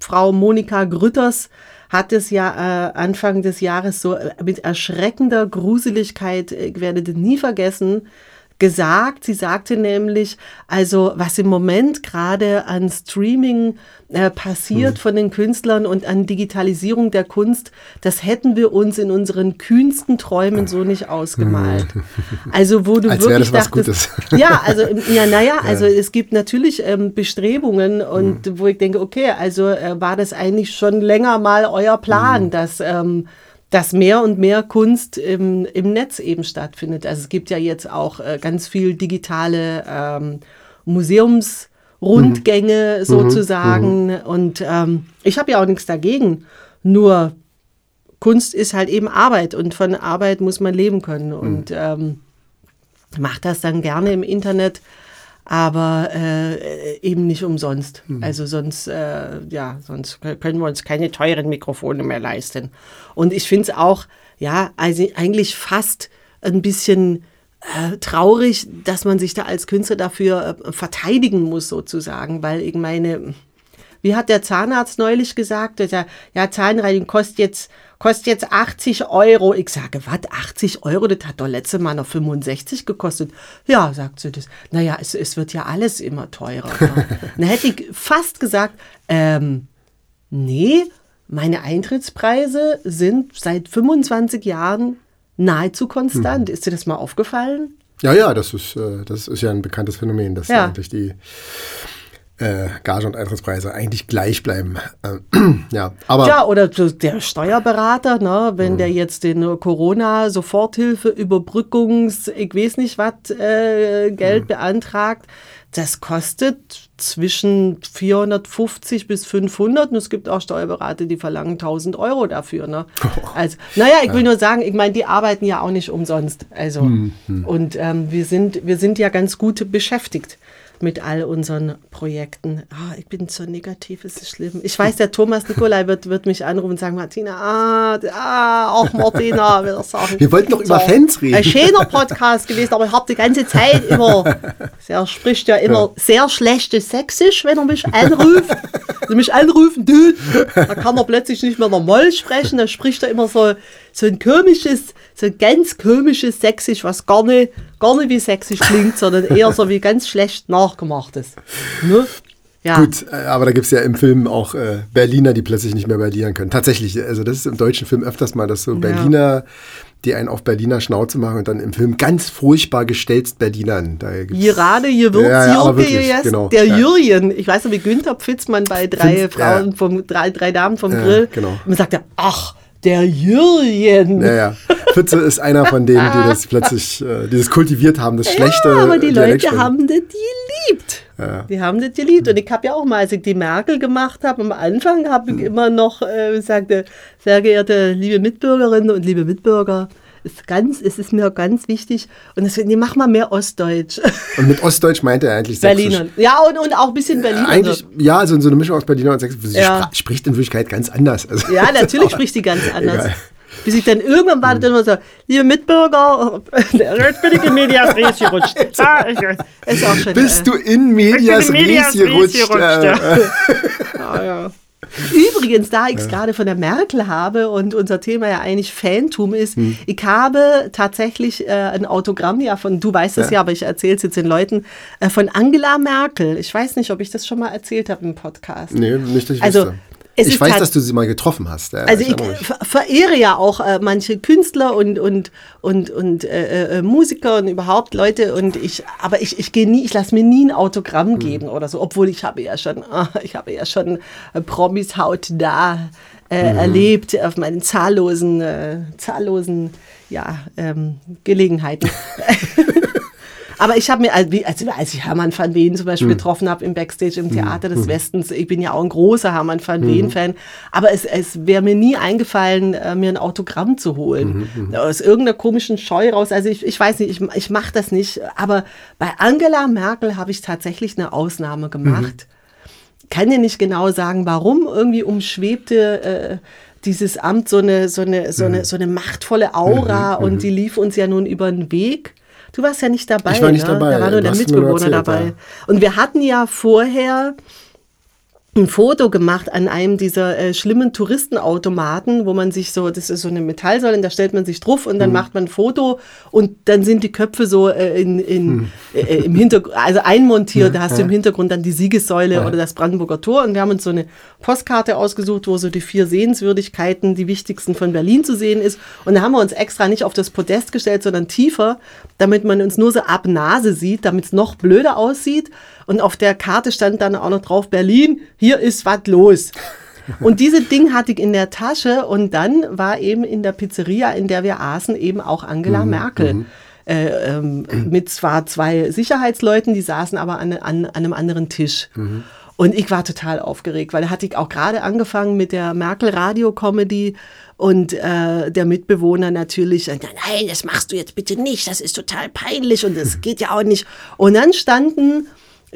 Frau Monika Grütters hat es ja äh, Anfang des Jahres so äh, mit erschreckender Gruseligkeit, äh, ich werde das nie vergessen, gesagt. Sie sagte nämlich, also was im Moment gerade an Streaming äh, passiert von den Künstlern und an Digitalisierung der Kunst, das hätten wir uns in unseren kühnsten Träumen so nicht ausgemalt. Also wo du Als wirklich dachtest, ja, also ja, naja, also es gibt natürlich ähm, Bestrebungen und wo ich denke, okay, also äh, war das eigentlich schon länger mal euer Plan, dass ähm, dass mehr und mehr Kunst im, im Netz eben stattfindet. Also es gibt ja jetzt auch äh, ganz viel digitale ähm, Museumsrundgänge sozusagen. Und ähm, ich habe ja auch nichts dagegen. Nur Kunst ist halt eben Arbeit und von Arbeit muss man leben können. Und ähm, macht das dann gerne im Internet, aber äh, eben nicht umsonst. Also sonst, äh, ja, sonst können wir uns keine teuren Mikrofone mehr leisten. Und ich finde es auch, ja, also eigentlich fast ein bisschen äh, traurig, dass man sich da als Künstler dafür äh, verteidigen muss, sozusagen, weil ich meine, wie hat der Zahnarzt neulich gesagt? Der sagt, ja, Zahnreinigung kostet jetzt, kostet jetzt 80 Euro. Ich sage, was, 80 Euro? Das hat doch letzte Mal noch 65 gekostet. Ja, sagt sie das. Naja, es, es wird ja alles immer teurer. ne? Dann hätte ich fast gesagt, ähm, nee, meine Eintrittspreise sind seit 25 Jahren nahezu konstant. Ist dir das mal aufgefallen? Ja, ja, das ist, äh, das ist ja ein bekanntes Phänomen, dass Ja. eigentlich die äh, Gage- und Eintrittspreise eigentlich gleich bleiben. Äh, ja, aber Ja, oder der Steuerberater, ne, wenn der jetzt den Corona-Soforthilfe, Überbrückungs-, ich weiß nicht was, äh, Geld beantragt, das kostet zwischen 450 bis 500 und es gibt auch Steuerberater, die verlangen 1000 Euro dafür. Ne? Also, naja, ich will nur sagen, ich meine, die arbeiten ja auch nicht umsonst. Also, und ähm, wir, sind, wir sind ja ganz gut beschäftigt mit all unseren Projekten. Ah, ich bin so negativ, es ist schlimm. Ich weiß, der Thomas Nikolai wird, wird mich anrufen und sagen, Martina, ah, ah auch Martina, will das sagen. Wir wollten doch über Fans reden. Ein schöner Podcast gewesen, aber ich habe die ganze Zeit immer, er spricht ja immer sehr schlechtes Sächsisch, wenn er mich anruft. Wenn er mich anrufen tut, da kann er plötzlich nicht mehr normal sprechen, da spricht er immer so, so ein komisches, so ein ganz komisches Sächsisch, was gar nicht, gar nicht wie Sächsisch klingt, sondern eher so wie ganz schlecht nachgemachtes. Ne? Ja. Gut, äh, aber da gibt es ja im Film auch äh, Berliner, die plötzlich nicht mehr Berlinern können. Tatsächlich, also das ist im deutschen Film öfters mal, dass so Berliner, die einen auf Berliner Schnauze machen und dann im Film ganz furchtbar gestelzt Berlinern. Da gibt's- Gerade Gewürz, Ja, ja, wirklich, yes, genau. der Ja. Jürgen. Ich weiß noch, wie Günther Pfitzmann bei drei Fünf- Frauen ja. vom, drei, drei Damen vom Ja, Grill. genau. Und man sagt er, ach, der Jürgen. Ja, ja. Pfütze ist einer von denen, die das plötzlich, äh, die das kultiviert haben, das schlechte Ja, aber die Leute haben das geliebt. Die haben das geliebt. Und ich habe ja auch mal, als ich die Merkel gemacht habe, am Anfang habe Hm. ich immer noch äh, sagte, sehr geehrte liebe Mitbürgerinnen und liebe Mitbürger, ist ganz, es ist mir ganz wichtig. Und deswegen, nee, mach mal mehr Ostdeutsch. Und mit Ostdeutsch meint er eigentlich Sächsisch. Berliner. Ja, und, und auch ein bisschen Berliner. Eigentlich, ja, so, so eine Mischung aus Berliner und Sächsisch. Sie Ja. spricht in Wirklichkeit ganz anders. Also, Ja, natürlich spricht sie ganz anders. Egal. Bis ich dann irgendwann war, dann immer so, liebe Mitbürger, jetzt bin ich in Medias Res gerutscht. Ah, ich- Ist auch schon. Bist äh, du in Medias in Medias Res gerutscht? Res gerutscht, Äh, ja. Ah, ja. Übrigens, da ich es gerade von der Merkel habe und unser Thema ja eigentlich Fantum ist, Hm. ich habe tatsächlich äh, ein Autogramm ja von, du weißt es ja, aber ich erzähle es jetzt den Leuten, äh, von Angela Merkel. Ich weiß nicht, ob ich das schon mal erzählt habe im Podcast. Nee, nicht, dass ich Also, wüsste. Es ich weiß, tat- dass du sie mal getroffen hast. Ja, Also ich ver- verehre ja auch äh, manche Künstler und und und und äh, äh, Musiker und überhaupt Leute und ich aber ich, ich gehe nie ich lasse mir nie ein Autogramm Hm. geben oder so obwohl ich habe ja schon ah, ich habe ja schon äh, Promis hautnah äh, Mhm. erlebt auf meinen zahllosen äh, zahllosen ja ähm, Gelegenheiten. Aber ich habe mir, als, wie- als, ich Hermann van Veen zum Beispiel getroffen habe im Backstage im Theater des Westens, ich bin ja auch ein großer Hermann van Veen-Fan, aber es, es wäre mir nie eingefallen, äh, mir ein Autogramm zu holen. Aus irgendeiner komischen Scheu raus. Also ich, ich weiß nicht, ich, ich mache das nicht. Aber bei Angela Merkel habe ich tatsächlich eine Ausnahme gemacht. Kann dir nicht genau sagen, warum. Irgendwie umschwebte äh, dieses Amt so eine, so eine, so eine, so eine machtvolle Aura und die lief uns ja nun über den Weg. Du warst ja nicht dabei. Ich war nicht ne? dabei. Da war nur der Mitbewohner dabei. ja. Und wir hatten ja vorher ein Foto gemacht an einem dieser äh, schlimmen Touristenautomaten, wo man sich so, das ist so eine Metallsäule, da stellt man sich drauf und dann macht man ein Foto und dann sind die Köpfe so äh, in, in, äh, im Hintergrund, also einmontiert, da hast du im Hintergrund dann die Siegessäule oder das Brandenburger Tor und wir haben uns so eine Postkarte ausgesucht, wo so die vier Sehenswürdigkeiten, die wichtigsten von Berlin zu sehen ist. Und da haben wir uns extra nicht auf das Podest gestellt, sondern tiefer, damit man uns nur so ab Nase sieht, damit es noch blöder aussieht. Und auf der Karte stand dann auch noch drauf Berlin, hier ist was los. Und diese Ding hatte ich in der Tasche und dann war eben in der Pizzeria, in der wir aßen, eben auch Angela Merkel. Äh, ähm, mit zwar zwei Sicherheitsleuten, die saßen aber an, an, an einem anderen Tisch. Und ich war total aufgeregt, weil da hatte ich auch gerade angefangen mit der Merkel-Radio-Comedy und äh, der Mitbewohner natürlich, äh, nein, das machst du jetzt bitte nicht, das ist total peinlich und das geht ja auch nicht. Und dann standen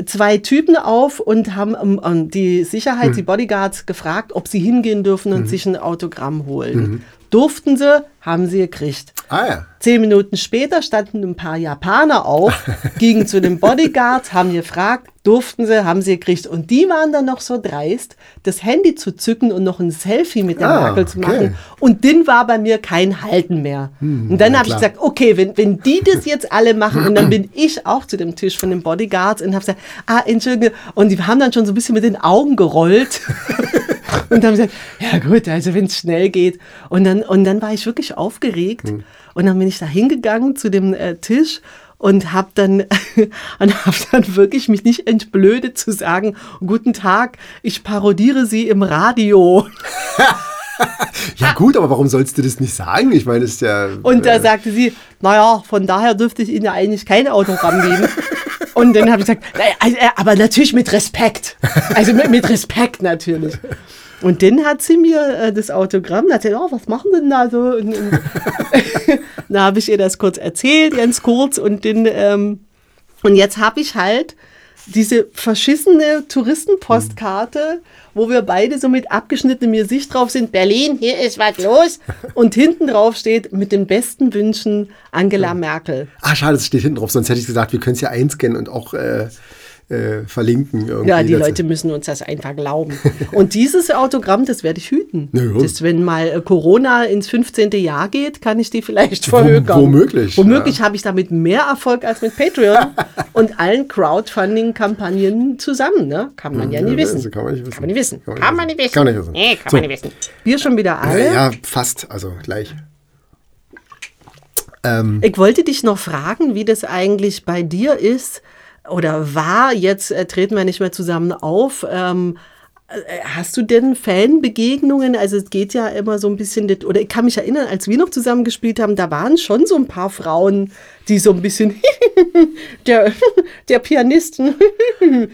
zwei Typen auf und haben ähm, ähm, die Sicherheit, die Bodyguards gefragt, ob sie hingehen dürfen und sich ein Autogramm holen. Durften sie, haben sie gekriegt. Ah ja. Zehn Minuten später standen ein paar Japaner auf, gingen zu den Bodyguards, haben gefragt, durften sie, haben sie gekriegt. Und die waren dann noch so dreist, das Handy zu zücken und noch ein Selfie mit der Ah, Merkel zu okay. machen. Und dann war bei mir kein Halten mehr. und dann habe ich gesagt, okay, wenn, wenn die das jetzt alle machen und dann bin ich auch zu dem Tisch von den Bodyguards und habe gesagt, ah, Entschuldige. Und die haben dann schon so ein bisschen mit den Augen gerollt. Und haben gesagt, ja gut, also wenn es schnell geht. Und dann, und dann war ich wirklich aufgeregt. Und dann bin ich da hingegangen zu dem äh, Tisch und habe dann, und hab dann wirklich mich nicht entblödet zu sagen, guten Tag, ich parodiere Sie im Radio. Ja gut, aber warum sollst du das nicht sagen? Ich meine, ist ja... Und da äh, sagte sie, naja, von daher dürfte ich Ihnen ja eigentlich kein Autogramm geben. Und dann habe ich gesagt, also, äh, aber natürlich mit Respekt. Also mit, mit Respekt natürlich. Und dann hat sie mir äh, das Autogramm, hat sie gesagt, oh, was machen denn da so? Und, und da habe ich ihr das kurz erzählt, ganz kurz. Und dann, ähm, und jetzt habe ich halt diese verschissene Touristenpostkarte, wo wir beide so mit abgeschnittenem Gesicht drauf sind. Berlin, hier ist was los. Und hinten drauf steht mit den besten Wünschen Angela Merkel. Ah, schade, das steht hinten drauf. Sonst hätte ich gesagt, wir können es ja einscannen und auch äh, äh, verlinken. Irgendwie Ja, die. Leute müssen uns das einfach glauben. Und dieses Autogramm, das werde ich hüten. Ja. Das, wenn mal äh, Corona ins 15. Jahr geht, kann ich die vielleicht verhökern. womöglich, Womöglich habe ich damit mehr Erfolg als mit Patreon und allen Crowdfunding-Kampagnen zusammen. Ne? Kann man ja nie wissen. kann man nicht wissen. Kann man nicht wissen. Kann man nicht wissen. Kann man nicht wissen. Nee, kann So. man nicht wissen. Wir schon wieder alle. Ja, ja, fast. Also gleich. Ähm, Ich wollte dich noch fragen, wie das eigentlich bei dir ist oder war. Jetzt äh, treten wir nicht mehr zusammen auf. Ähm, äh, hast du denn Fanbegegnungen? Also es geht ja immer so ein bisschen, oder ich kann mich erinnern, als wir noch zusammen gespielt haben, da waren schon so ein paar Frauen, die so ein bisschen der, der Pianisten.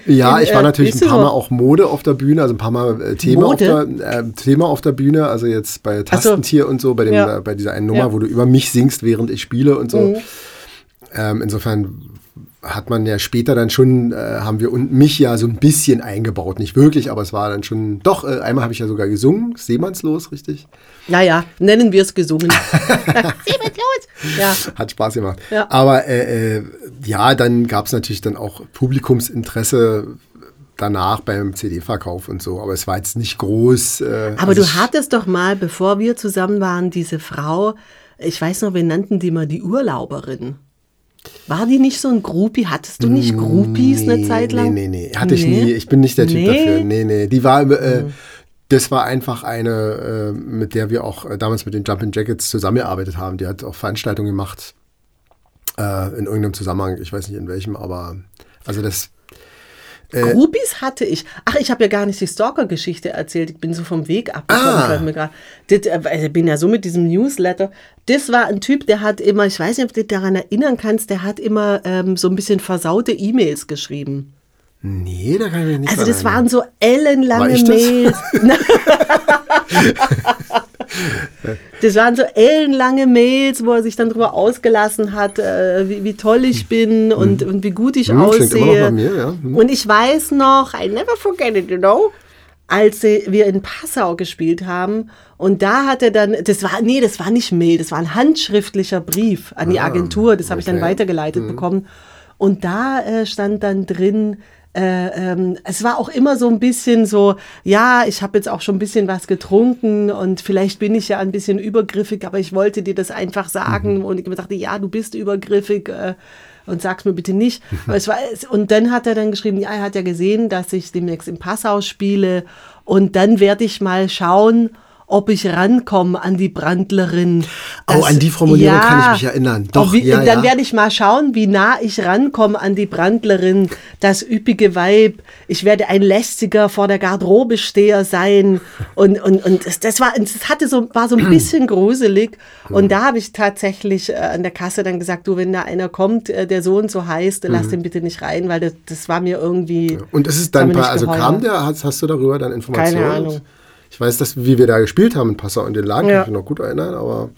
ja, ich war äh, natürlich ein paar so- Mal auch Mode auf der Bühne, also ein paar Mal äh, Thema, auf der, äh, Thema auf der Bühne, also jetzt bei so. Tastentier und so, bei, dem, Ja. äh, bei dieser einen Nummer, Ja. Mhm. wo du über mich singst, während ich spiele und so. Ähm, insofern hat man ja später dann schon, äh, haben wir und mich ja so ein bisschen eingebaut. Nicht wirklich, aber es war dann schon, doch, äh, einmal habe ich ja sogar gesungen, Seemannslos, richtig? Naja, nennen wir es gesungen. Sieh los! Ja. Hat Spaß gemacht. Ja. Aber äh, äh, ja, dann gab es natürlich dann auch Publikumsinteresse danach beim CD-Verkauf und so. Aber es war jetzt nicht groß. Äh, Aber also du hattest doch mal, bevor wir zusammen waren, diese Frau, ich weiß noch, wir nannten die mal die Urlauberin. War die nicht so ein Groupie? Hattest du nicht Groupies eine Zeit lang? Nee, nee, nee. Hatte ich nie. Ich bin nicht der Typ Nee? dafür. Nee, nee. Die war, äh, das war einfach eine, äh, mit der wir auch äh, damals mit den Jumpin' Jackets zusammengearbeitet haben. Die hat auch Veranstaltungen gemacht äh, in irgendeinem Zusammenhang, ich weiß nicht in welchem, aber also das. Äh, Groupies hatte ich. Ach, ich habe ja gar nicht die Stalker-Geschichte erzählt. Ich bin so vom Weg abgekommen. Ah. Das, äh, ich bin ja so mit diesem Newsletter. Das war ein Typ, der hat immer, ich weiß nicht, ob du dich daran erinnern kannst, der hat immer ähm, so ein bisschen versaute E-Mails geschrieben. Nee, da kann ich mich nicht Also das waren so ellenlange Mails. das waren so ellenlange Mails, wo er sich dann darüber ausgelassen hat, äh, wie, wie, toll ich bin und, mhm. und wie gut ich mhm, aussehe. Mir, ja. mhm. Und ich weiß noch, I never forget it, you know, als wir in Passau gespielt haben und da hat er dann, das war, nee, das war nicht Mail, das war ein handschriftlicher Brief an die ah, Agentur, das habe okay. ich dann weitergeleitet mhm. bekommen. Und da äh, stand dann drin, äh, ähm, es war auch immer so ein bisschen so, ja, ich habe jetzt auch schon ein bisschen was getrunken und vielleicht bin ich ja ein bisschen übergriffig, aber ich wollte dir das einfach sagen mhm. und ich dachte, ja, du bist übergriffig. Äh, und sag's mir bitte nicht. es war, und dann hat er dann geschrieben, ja, er hat ja gesehen, dass ich demnächst im Passau spiele und dann werde ich mal schauen, ob ich rankomme an die Brandlerin. Das, oh, an die Formulierung ja, kann ich mich erinnern. Doch, wie, ja, dann ja. werde ich mal schauen, wie nah ich rankomme an die Brandlerin, das üppige Weib. Ich werde ein lästiger vor der Garderobesteher sein. Und, und, und das, war, das hatte so, war so ein bisschen gruselig. Und da habe ich tatsächlich äh, an der Kasse dann gesagt, du, wenn da einer kommt, äh, der so und so heißt, lass mhm. den bitte nicht rein, weil das, das war mir irgendwie. Und es ist dann, paar, also kam der, hast, hast du darüber dann Informationen? Keine Ahnung. Ich weiß, dass, wie wir da gespielt haben in Passau und den Laden, ja. kann ich mich noch gut erinnern, aber.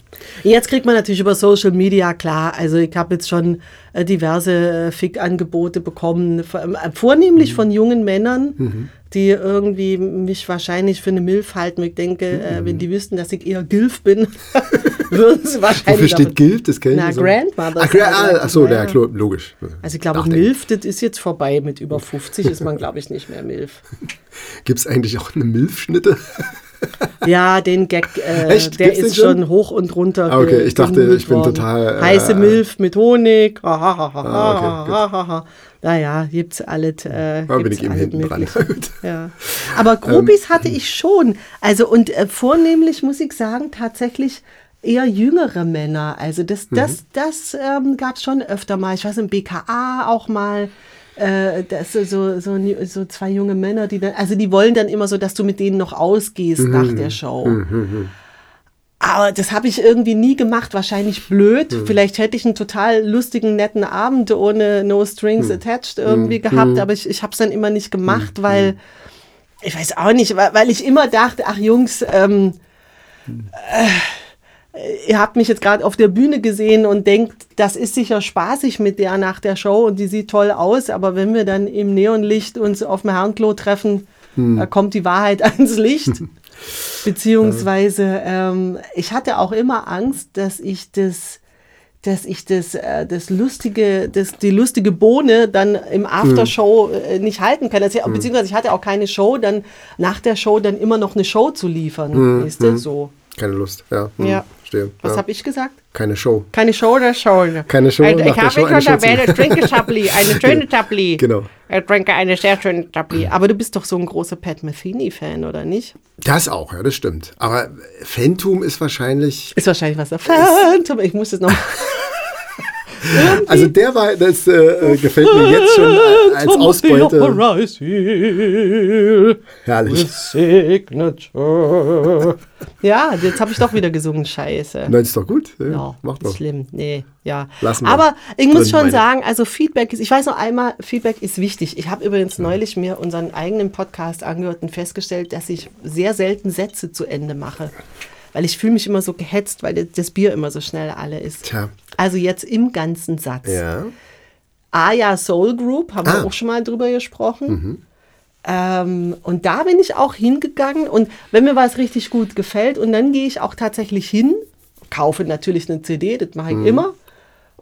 Jetzt kriegt man natürlich über Social Media, klar. Also ich habe jetzt schon äh, diverse äh, Fick-Angebote bekommen, äh, vornehmlich mhm. von jungen Männern, mhm die irgendwie mich wahrscheinlich für eine Milf halten. Ich denke, äh, wenn die wüssten, dass ich eher Gilf bin, würden sie wahrscheinlich. Wofür steht Gilf? Das kenne ich Na, so. Grandmother. Ach, gra ach so, ja, logisch. Also ich glaube, Milf, das ist jetzt vorbei. Mit über 50 ist man, glaube ich, nicht mehr Milf. Gibt es eigentlich auch eine Milf-Schnitte? Ja, den Gag, äh, der ist schon hoch und runter. Ah, okay, ich dachte, ich bin worden. total. Äh, Heiße Milf mit Honig. ah, okay, naja, gibt's alles. Äh, da bin ich eben hinten dran. ja. Aber Groupies ähm, hatte ich schon. Also und äh, vornehmlich muss ich sagen, tatsächlich eher jüngere Männer. Also das, das, mhm. das ähm, gab es schon öfter mal. Ich weiß im BKA auch mal äh, das so, so, so zwei junge Männer, die dann, also die wollen dann immer so, dass du mit denen noch ausgehst mhm. nach der Show. Mhm. mhm. Aber das habe ich irgendwie nie gemacht, wahrscheinlich blöd. Mhm. Vielleicht hätte ich einen total lustigen, netten Abend ohne No Strings mhm. Attached irgendwie mhm. gehabt, aber ich, ich habe es dann immer nicht gemacht, weil, ich weiß auch nicht, weil, weil ich immer dachte, ach Jungs, ähm, äh, ihr habt mich jetzt gerade auf der Bühne gesehen und denkt, das ist sicher spaßig mit der nach der Show und die sieht toll aus, aber wenn wir dann im Neonlicht uns auf dem Herrenklo treffen, hm. da kommt die Wahrheit ans Licht. Beziehungsweise, ähm, ich hatte auch immer Angst, dass ich das dass ich das, äh, das lustige, das, die lustige Bohne dann im Aftershow äh, nicht halten kann. Also, beziehungsweise ich hatte auch keine Show, dann nach der Show dann immer noch eine Show zu liefern. Mhm. Ist das so? Keine Lust, ja. Mhm. Ja verstehe. Was ja. habe ich gesagt? Keine Show. Keine Show oder Show? Keine Show. Ein, ich habe schon erwähnt, ich trinke Chablis, eine schöne Chablis. Genau. Ich trinke eine sehr schöne Chablis. Aber du bist doch so ein großer Pat Metheny-Fan, oder nicht? Das auch, ja, das stimmt. Aber Phantom ist wahrscheinlich. Ist wahrscheinlich was Phantom. Ich muss es noch. Also der war, das äh, äh, gefällt mir jetzt schon als Ausbeute. Herrlich. Ja, jetzt habe ich doch wieder gesungen, scheiße. Nein, ist doch gut. Ja, ja mach doch. Schlimm, nee, ja. Lassen wir Aber ich muss schon meine. sagen, also Feedback ist, ich weiß noch einmal, Feedback ist wichtig. Ich habe übrigens neulich mir unseren eigenen Podcast angehört und festgestellt, dass ich sehr selten Sätze zu Ende mache weil ich fühle mich immer so gehetzt, weil das Bier immer so schnell alle ist. Tja. Also jetzt im ganzen Satz. Ja. Aya Soul Group, haben ah. wir auch schon mal drüber gesprochen. Mhm. Ähm, und da bin ich auch hingegangen und wenn mir was richtig gut gefällt und dann gehe ich auch tatsächlich hin, kaufe natürlich eine CD, das mache ich mhm. immer.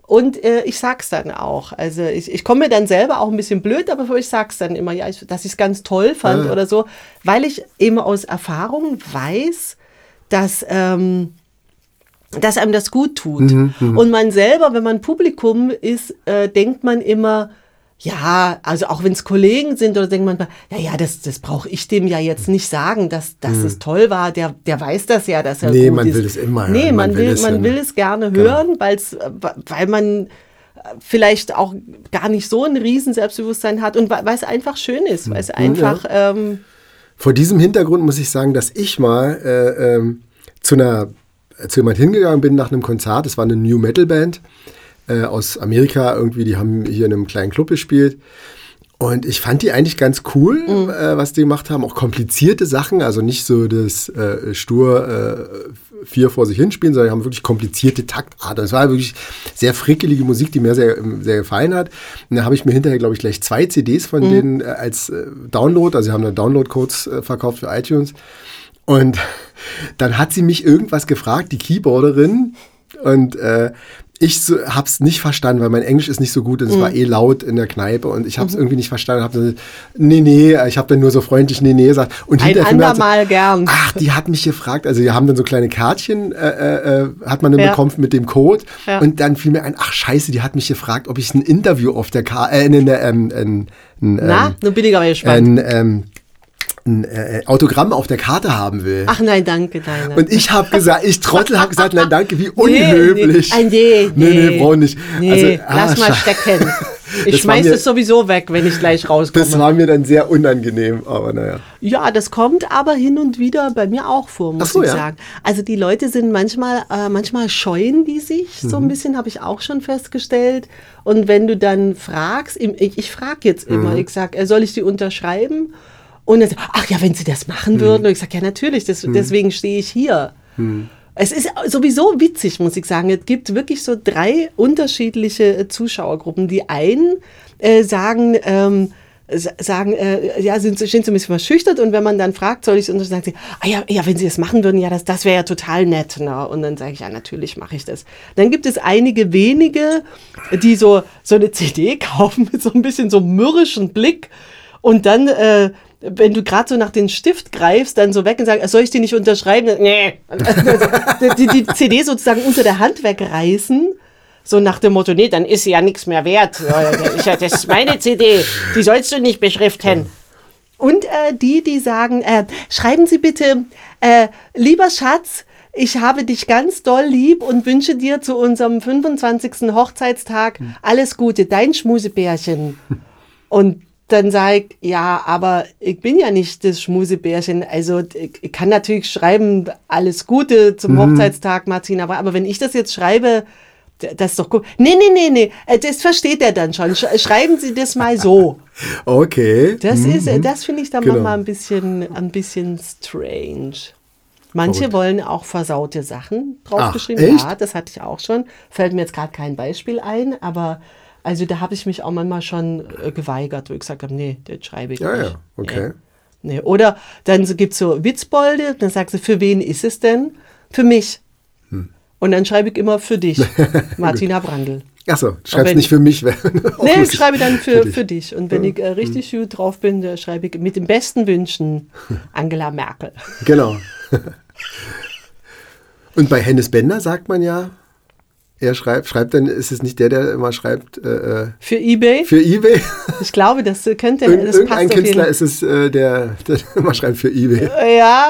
Und äh, ich sag's dann auch. Also ich, ich komme mir dann selber auch ein bisschen blöd, aber ich sag's dann immer, ja, ich, dass ich es ganz toll fand ah. oder so, weil ich eben aus Erfahrung weiß, dass, ähm, dass einem das gut tut. Mhm, mhm, und man selber, wenn man Publikum ist, äh, denkt man immer, Ja, also auch wenn es Kollegen sind oder denkt man, ja, ja, das, das brauche ich dem ja jetzt nicht sagen, dass, dass es toll war. Der, der weiß das ja, dass er Mhm. Nee, gut man ist. will es immer hören. Nee, man, Man will es man will es gerne Genau. hören, weil's, weil man vielleicht auch gar nicht so ein riesen Selbstbewusstsein hat und weil es einfach schön ist, weil es einfach, ähm, Vor diesem Hintergrund muss ich sagen, dass ich mal äh, ähm, zu einer zu jemand hingegangen bin nach einem Konzert. Es war eine New Metal Band äh, aus Amerika irgendwie. Die haben hier in einem kleinen Club gespielt. Und ich fand die eigentlich ganz cool, Mhm. äh, was die gemacht haben. Auch komplizierte Sachen, also nicht so das äh, stur äh, vier vor sich hinspielen, sondern die haben wirklich komplizierte Taktarten. Es war wirklich sehr frickelige Musik, die mir sehr, sehr gefallen hat. Und da habe ich mir hinterher, glaube ich, gleich zwei CDs von denen äh, als äh, Download, also sie haben dann Download-Codes äh, verkauft für iTunes. Und dann hat sie mich irgendwas gefragt, die Keyboarderin. Und äh, ich so, hab's nicht verstanden, weil mein Englisch ist nicht so gut und es war eh laut in der Kneipe und ich hab's irgendwie nicht verstanden. Hab dann, nee, nee, ich habe dann nur so freundlich nee, nee gesagt. Und Ein halt so, andermal gern. Ach, die hat mich gefragt. Also wir haben dann so kleine Kärtchen, äh, äh, hat man dann Ja. bekommen mit dem Code. Ja. Und dann fiel mir ein, ach scheiße, die hat mich gefragt, ob ich ein Interview auf der Karte, äh, in der, ähm, ein, ein, na, ähm, nun bin ich aber gespannt. ein, ähm, ein äh, Autogramm auf der Karte haben will. Ach nein, danke, nein. nein. Und ich habe gesagt, ich Trottel habe gesagt, nein, danke, wie unhöflich. Nee, nee, nee, nee, nee. brauch nicht. Nee, Also, ah, lass mal stecken. Ich Das war schmeiß mir- es sowieso weg, wenn ich gleich rauskomme. Das war mir dann sehr unangenehm, aber naja. Ja, das kommt aber hin und wieder bei mir auch vor, muss so, ich ja. sagen. Also die Leute sind manchmal, äh, manchmal scheuen die sich, so Mhm. ein bisschen habe ich auch schon festgestellt. Und wenn du dann fragst, ich, ich frage jetzt immer, Mhm. ich sage, soll ich die unterschreiben? Und dann, sagt, ach ja, wenn sie das machen Mhm. würden. Und ich sage, ja natürlich, das, deswegen stehe ich hier. Es ist sowieso witzig, muss ich sagen. Es gibt wirklich so drei unterschiedliche äh, Zuschauergruppen. Die einen äh, sagen, ähm, sagen, äh, ja, sind, sind so ein bisschen verschüchtert und wenn man dann fragt, soll ich es unterschreiben, sagen sie, ah ja, ja, wenn sie das machen würden, ja, das, das wäre ja total nett. Ne? Und dann sage ich, ja, natürlich mache ich das. Dann gibt es einige wenige, die so, so eine CD kaufen mit so ein bisschen so mürrischen Blick und dann, äh, wenn du gerade so nach den Stift greifst, dann so weg und sagst, soll ich die nicht unterschreiben? Nee. Also, die, die CD sozusagen unter der Hand wegreißen. So nach dem Motto, nee, dann ist sie ja nichts mehr wert. Ja, Das ist meine CD, die sollst du nicht beschriften. Und äh, die, die sagen, äh, schreiben Sie bitte, äh, lieber Schatz, ich habe dich ganz doll lieb und wünsche dir zu unserem 25. Hochzeitstag alles Gute, dein Schmusebärchen. Und dann sage ich, ja, aber ich bin ja nicht das Schmusebärchen. Also ich, kann natürlich schreiben, alles Gute zum Hochzeitstag, Martina, aber, aber wenn ich das jetzt schreibe, das ist doch gut. Nee, nee, nee, nee, äh, das versteht er dann schon. Sch schreiben Sie das mal so. Okay. Das ist, äh, das finde ich dann Genau. manchmal ein bisschen, ein bisschen strange. Manche Verrückt. wollen auch versaute Sachen draufgeschrieben. Ach, echt? Ja, das hatte ich auch schon. Fällt mir jetzt gerade kein Beispiel ein, aber also da habe ich mich auch manchmal schon äh, geweigert, wo ich gesagt habe, nee, das schreibe ich Ja, nicht. ja, okay. Nee. Nee. Oder dann gibt es so Witzbolde, dann sagst du, für wen ist es denn? Für mich. Hm. Und dann schreibe ich immer für dich, Martina Brandl. Achso, du schreibst nicht für mich. Nee, ich schreibe dann für, dich. für dich. Und wenn ich äh, richtig gut drauf bin, dann schreibe ich mit den besten Wünschen Angela Merkel. Genau. Und bei Hennes Bender sagt man ja, er schreibt, schreibt dann, ist es nicht der, der immer schreibt äh, äh, Für Ebay? für Ebay? Ich glaube, das könnte, Irgend, das irgendein Künstler ist es, äh, der, der immer schreibt für Ebay. Ja,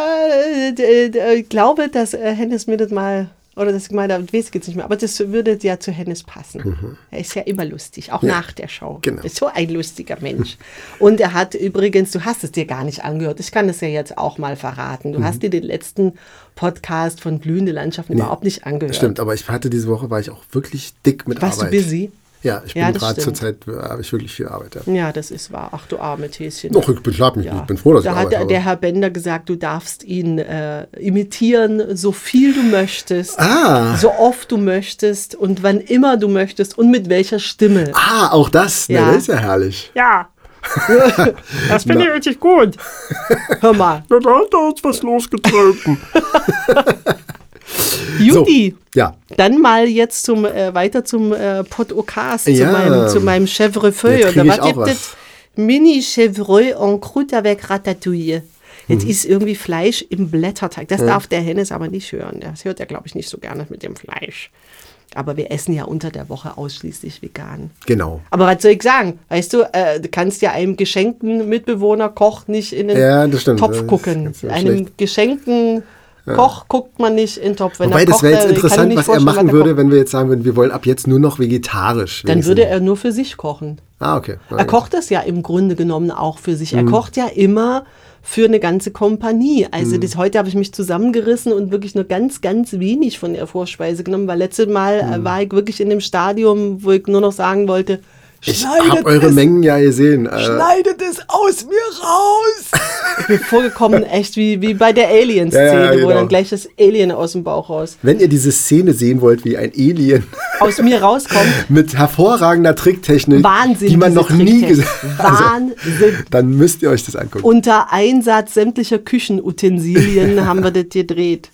äh, d- d- ich glaube, dass äh, Hennes mir das mal, oder das mal, da weiß ich jetzt nicht mehr, aber das würde ja zu Hennes passen. Er ist ja immer lustig, auch Mhm. Ja, nach der Show. genau. Ist so ein lustiger Mensch. Und er hat übrigens, du hast es dir gar nicht angehört, ich kann es ja jetzt auch mal verraten. Mhm. Du hast dir den letzten Podcast von Blühende Landschaften überhaupt nicht angehört. Stimmt, aber ich hatte diese Woche, war ich auch wirklich dick mit Warst Arbeit. du busy? Ja, ich Ja, bin gerade zur. Zeit, äh, habe ich wirklich viel Arbeit. Ja. Ja, das ist wahr. Ach du arme Häschen. Doch, ich bin, klar, ich Ja. bin froh, dass da ich hat Arbeit der, habe. der Herr Bender gesagt, du darfst ihn äh, imitieren, so viel du möchtest, Ah. so oft du möchtest und wann immer du möchtest und mit welcher Stimme. ah, auch das, Ja. ne, das ist ja herrlich. Ja. das finde ich richtig gut. Hör mal. Da hat da uns was Judy. Ja, Dann mal jetzt zum, äh, weiter zum äh, Podcast, zu Ja. meinem, zu meinem Chevrefeuille. Ich was gibt es? Mini Chevreuil en croûte avec Ratatouille. Jetzt Mhm. ist irgendwie Fleisch im Blätterteig. Das darf der Hennes aber nicht hören. Das hört er, glaube ich, nicht so gerne mit dem Fleisch. Aber wir essen ja unter der Woche ausschließlich vegan. Genau. Aber was soll ich sagen? Weißt du, äh, du kannst ja einem geschenkten Mitbewohner Koch nicht in den Ja. Topf gucken. Einem schlecht. geschenkten Koch guckt man nicht in Topf. Wenn Wobei, er das kocht, wäre jetzt äh, interessant, nicht was er machen würde, wenn wir jetzt sagen würden, wir wollen ab jetzt nur noch vegetarisch. Dann würde er nur für sich kochen. Ah, okay. Er kocht das ja im Grunde genommen auch für sich. Er kocht ja immer für eine ganze Kompanie. Also das, heute habe ich mich zusammengerissen und wirklich nur ganz, ganz wenig von der Vorspeise genommen, weil letztes Mal äh, war ich wirklich in dem Stadium, wo ich nur noch sagen wollte, Ich schneidet habe eure es, Mengen ja gesehen. Äh, schneidet es aus mir raus. ich bin vorgekommen echt wie, wie bei der Alien-Szene, Ja, ja, wo genau. dann gleich das Alien aus dem Bauch raus, wenn ihr diese Szene sehen wollt, wie ein Alien aus mir rauskommt. mit hervorragender Tricktechnik, Wahnsinn. die man noch nie gesehen hat, Wahnsinn. dann müsst ihr euch das angucken. unter Einsatz sämtlicher Küchenutensilien haben wir das gedreht.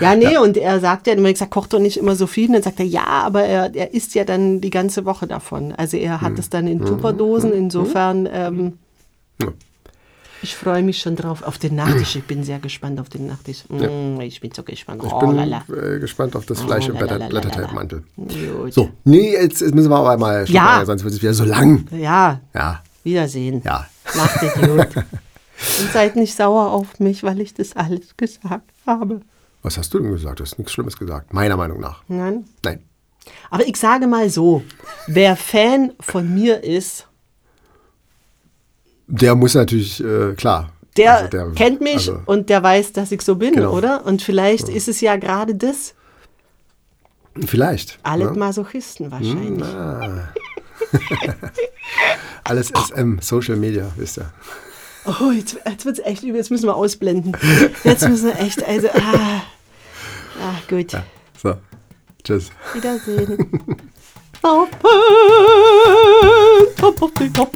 Ja, nee, und er sagt ja, immer ich sag, koch doch nicht immer so viel. Und dann sagt er, ja, aber er, er isst ja dann die ganze Woche davon. Also er hat es dann in Tupperdosen. Insofern, ähm, ich freue mich schon drauf auf den Nachtisch. Ich bin sehr gespannt auf den Nachtisch. Mm, Ich bin so gespannt. Ich Oh, bin lala. äh, gespannt auf das Fleisch im Oh, Blätter, la, la, Blätterteigmantel. So, nee, jetzt, jetzt müssen wir aber mal Ja. sonst wird es wieder so lang. Ja, Ja, Wiedersehen. ja. Macht es gut. Und seid nicht sauer auf mich, weil ich das alles gesagt habe. Was hast du denn gesagt? Du hast nichts Schlimmes gesagt, meiner Meinung nach. Nein. Nein. Aber ich sage mal so, wer Fan von mir ist, Der muss natürlich, äh, klar. der, Also der- kennt mich also- und der weiß, dass ich so bin, Genau. oder? Und vielleicht ist es ja gerade das. Vielleicht. Alle ne? Masochisten wahrscheinlich. Alles SM, Social Media, wisst ihr. Oh, jetzt, jetzt wird es echt übel. Jetzt müssen wir ausblenden. Jetzt müssen wir echt, also, ah, ah gut. So, tschüss. Wiedersehen. Top of the top,